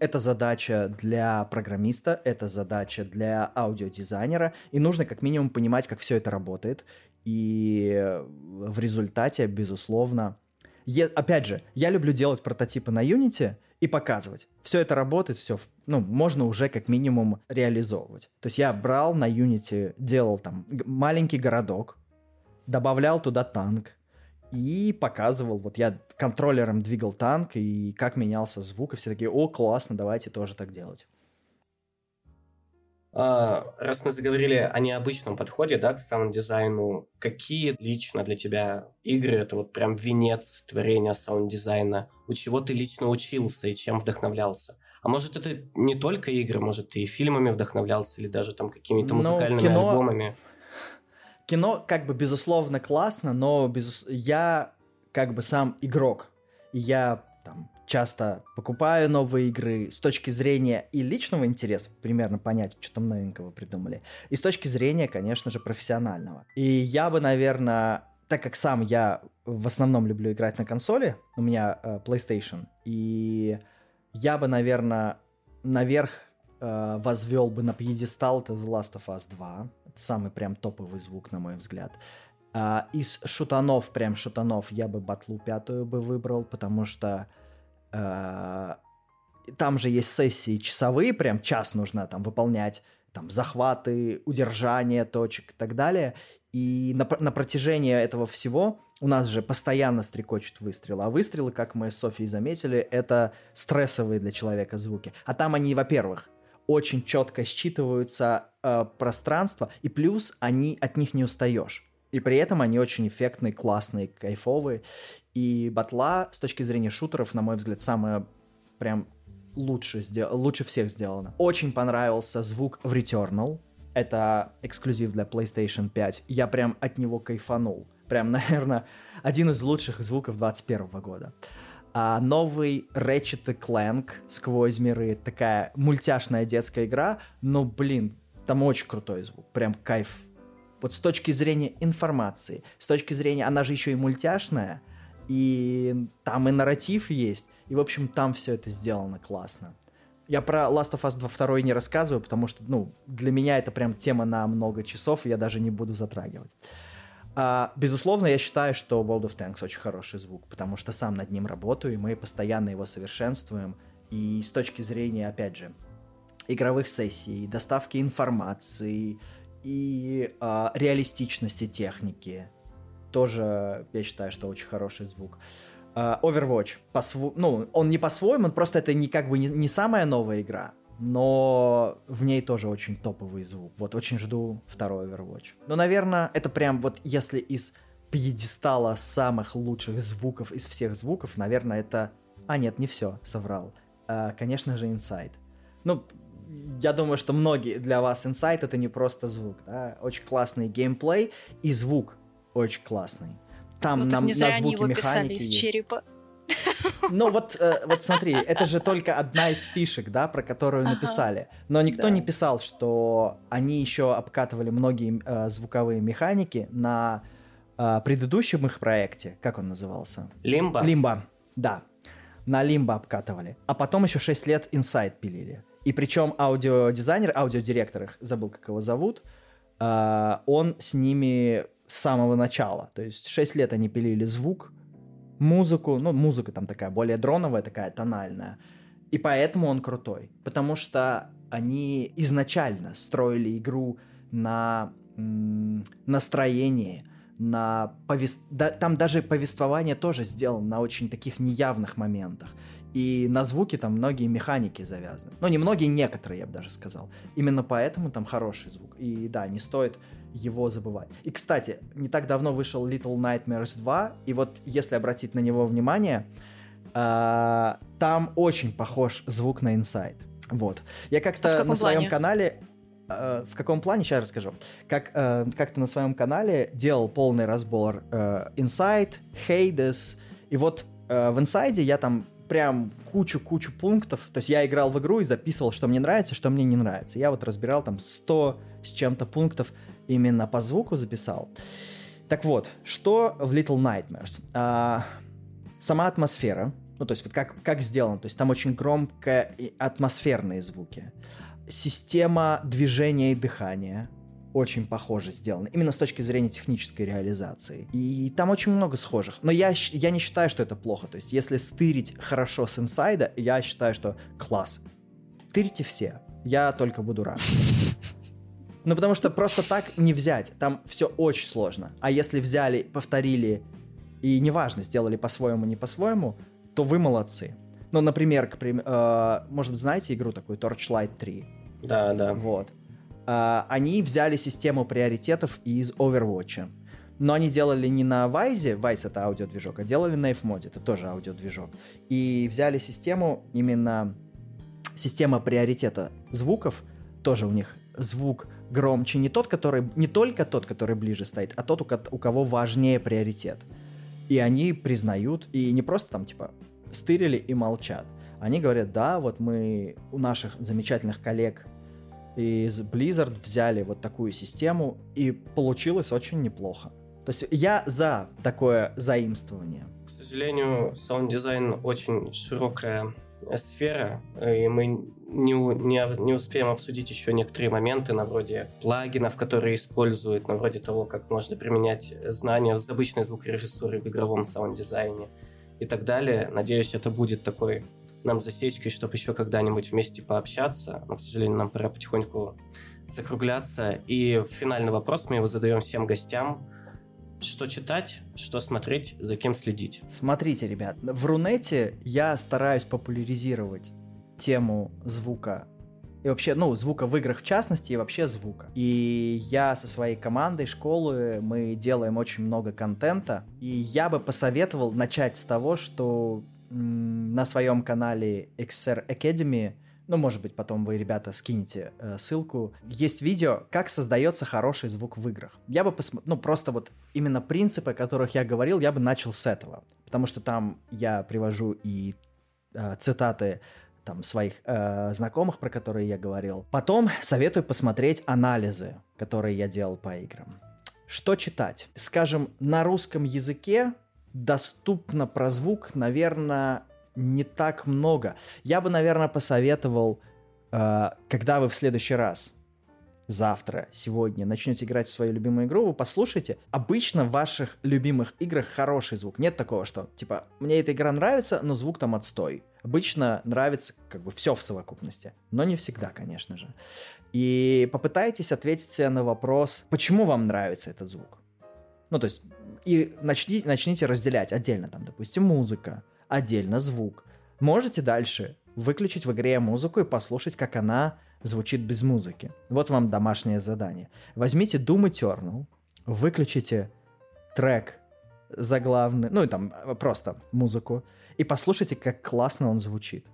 это задача для программиста, это задача для аудиодизайнера, и нужно как минимум понимать, как все это работает. И в результате, безусловно, е- опять же, я люблю делать прототипы на Unity и показывать. Все это работает, все, ну, можно уже как минимум реализовывать. То есть я брал на Unity, делал там маленький городок, добавлял туда танк и показывал, вот я контроллером двигал танк и как менялся звук, и все такие, о, классно, давайте тоже так делать. А, раз мы заговорили о необычном подходе, да, к саунд-дизайну, какие лично для тебя игры это вот прям венец творения саунд-дизайна? У чего ты лично учился и чем вдохновлялся? А может, это не только игры, может, ты и фильмами вдохновлялся, или даже там какими-то Ну, музыкальными кино- альбомами? Кино как бы безусловно классно, но безус- я как бы сам игрок. И я там часто покупаю новые игры с точки зрения и личного интереса, примерно понять, что там новенького придумали, и с точки зрения, конечно же, профессионального. И я бы, наверное, так как сам я в основном люблю играть на консоли, у меня э, PlayStation, и я бы, наверное, наверх э, возвел бы на пьедестал The Last of Us 2. Это самый прям топовый звук, на мой взгляд. А, из шутанов, прям шутанов, я бы батлу пятую бы выбрал, потому что э, там же есть сессии часовые, прям час нужно там выполнять, там захваты, удержание точек и так далее. И на, на протяжении этого всего у нас же постоянно стрекочут выстрелы. А выстрелы, как мы с Софией заметили, это стрессовые для человека звуки. А там они, во-первых, очень четко считываются э, пространство, и плюс они от них не устаешь. И при этом они очень эффектные, классные, кайфовые. И батла с точки зрения шутеров, на мой взгляд, самая прям лучше, сдел... лучше всех сделано. Очень понравился звук в Returnal. Это эксклюзив для PlayStation 5. Я прям от него кайфанул. Прям, наверное, один из лучших звуков 2021 года. А новый Ratchet Clank сквозь миры. Такая мультяшная детская игра. Но, блин, там очень крутой звук. Прям кайф. Вот с точки зрения информации, с точки зрения... Она же еще и мультяшная. И там и нарратив есть. И, в общем, там все это сделано классно. Я про Last of Us 2 не рассказываю, потому что, ну, для меня это прям тема на много часов, и я даже не буду затрагивать. А, безусловно, я считаю, что World of Tanks очень хороший звук, потому что сам над ним работаю, и мы постоянно его совершенствуем. И с точки зрения, опять же, игровых сессий, доставки информации и а, реалистичности техники, тоже я считаю, что очень хороший звук. А, Overwatch, по-сво- ну, он не по-своему, он просто это не как бы не, не самая новая игра, но в ней тоже очень топовый звук. Вот очень жду второй Overwatch. Но, наверное, это прям вот если из пьедестала самых лучших звуков из всех звуков, наверное, это... А, нет, не все, соврал. А, конечно же, Inside. Ну, я думаю, что многие для вас Inside это не просто звук, да? Очень классный геймплей и звук очень классный. Там ну, на, не зря на они звуки его писали механики из есть. черепа. Ну вот, э, вот смотри, это же только одна из фишек, да, про которую Ага. написали. Но никто Да. не писал, что они еще обкатывали многие э, звуковые механики на э, предыдущем их проекте. Как он назывался? Лимба? Лимба, да. На Лимба обкатывали. А потом еще 6 лет Inside пилили. И причем аудиодизайнер, аудиодиректор их, забыл, как его зовут, э, он с ними с самого начала. То есть 6 лет они пилили звук, музыку, ну, музыка там такая более дроновая, такая тональная. И поэтому он крутой. Потому что они изначально строили игру на настроении, на повес... да, там даже повествование тоже сделано на очень таких неявных моментах. И на звуки там многие механики завязаны. Ну, не многие, некоторые, я бы даже сказал. Именно поэтому там хороший звук. И да, не стоит его забывать. И, кстати, не так давно вышел Little Nightmares 2, и вот если обратить на него внимание, э, там очень похож звук на Inside. Вот. Я как-то а на своем плане? канале э, в каком плане, сейчас расскажу. Как, э, как-то на своем канале делал полный разбор э, Inside, Hades, и вот э, в Inside я там прям кучу-кучу пунктов, то есть я играл в игру и записывал, что мне нравится, что мне не нравится. Я вот разбирал там 100 с чем-то пунктов именно по звуку записал. Так вот, что в Little Nightmares? А, сама атмосфера, ну то есть вот как, как сделано, то есть там очень громко и атмосферные звуки. Система движения и дыхания очень похоже сделана, именно с точки зрения технической реализации. И там очень много схожих. Но я, я не считаю, что это плохо. То есть если стырить хорошо с инсайда, я считаю, что класс. Тырите все. Я только буду рад. Ну, потому что просто так не взять. Там все очень сложно. А если взяли, повторили, и неважно, сделали по-своему, не по-своему, то вы молодцы. Ну, например, к прим- э, может, знаете игру такую Torchlight 3? Да, да. Вот. А, они взяли систему приоритетов из Overwatch. Но они делали не на Vice, Vice это аудиодвижок, а делали на Fmod, это тоже аудиодвижок. И взяли систему, именно система приоритета звуков, тоже у них звук громче не тот, который, не только тот, который ближе стоит, а тот, у, у кого важнее приоритет. И они признают, и не просто там типа стырили и молчат. Они говорят, да, вот мы у наших замечательных коллег из Blizzard взяли вот такую систему, и получилось очень неплохо. То есть я за такое заимствование. К сожалению, саунд-дизайн очень широкая сфера, и мы не, не, не успеем обсудить еще некоторые моменты, на вроде плагинов, которые используют, на вроде того, как можно применять знания из обычной звукорежиссуры в игровом саунд-дизайне и так далее. Надеюсь, это будет такой нам засечкой, чтобы еще когда-нибудь вместе пообщаться. Но, к сожалению, нам пора потихоньку закругляться. И финальный вопрос мы его задаем всем гостям. Что читать, что смотреть, за кем следить? Смотрите, ребят, в Рунете я стараюсь популяризировать тему звука и вообще, ну, звука в играх в частности, и вообще звука. И я со своей командой школы, мы делаем очень много контента, и я бы посоветовал начать с того, что на своем канале XR Academy, ну, может быть, потом вы, ребята, скинете э, ссылку, есть видео, как создается хороший звук в играх. Я бы посмотрел, ну, просто вот именно принципы, о которых я говорил, я бы начал с этого. Потому что там я привожу и э, цитаты там своих э, знакомых, про которые я говорил. Потом советую посмотреть анализы, которые я делал по играм. Что читать? Скажем, на русском языке доступно про звук, наверное, не так много. Я бы, наверное, посоветовал, э, когда вы в следующий раз завтра, сегодня начнете играть в свою любимую игру, вы послушайте. Обычно в ваших любимых играх хороший звук. Нет такого, что, типа, мне эта игра нравится, но звук там отстой. Обычно нравится как бы все в совокупности. Но не всегда, конечно же. И попытайтесь ответить себе на вопрос, почему вам нравится этот звук. Ну, то есть, и начни, начните разделять отдельно, там, допустим, музыка, отдельно звук. Можете дальше выключить в игре музыку и послушать, как она звучит без музыки. Вот вам домашнее задание. Возьмите Doom Eternal, выключите трек заглавный, ну и там э, просто музыку, и послушайте, как классно он звучит.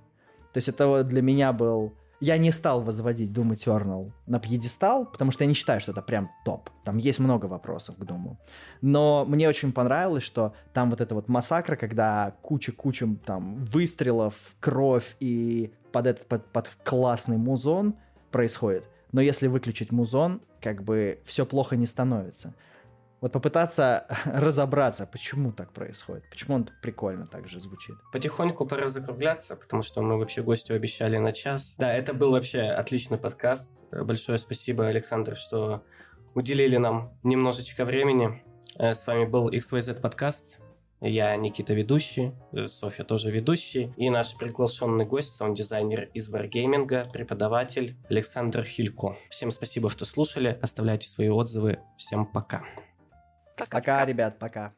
То есть это вот для меня был... Я не стал возводить Doom Eternal на пьедестал, потому что я не считаю, что это прям топ. Там есть много вопросов к Думу. Но мне очень понравилось, что там вот эта вот массакра, когда куча-куча там выстрелов, кровь и под этот под, под классный музон происходит. Но если выключить музон, как бы все плохо не становится. Вот попытаться разобраться, почему так происходит, почему он прикольно так же звучит. Потихоньку пора закругляться, потому что мы вообще гостю обещали на час. Да, это был вообще отличный подкаст. Большое спасибо, Александр, что уделили нам немножечко времени. Э, С вами был XYZ подкаст. Я Никита ведущий, э, Софья тоже ведущий, и наш приглашенный гость, саунд-дизайнер из Wargaming, преподаватель Александр Хилько. Всем спасибо, что слушали, оставляйте свои отзывы. Всем пока. Пока, Пока, ребят, пока.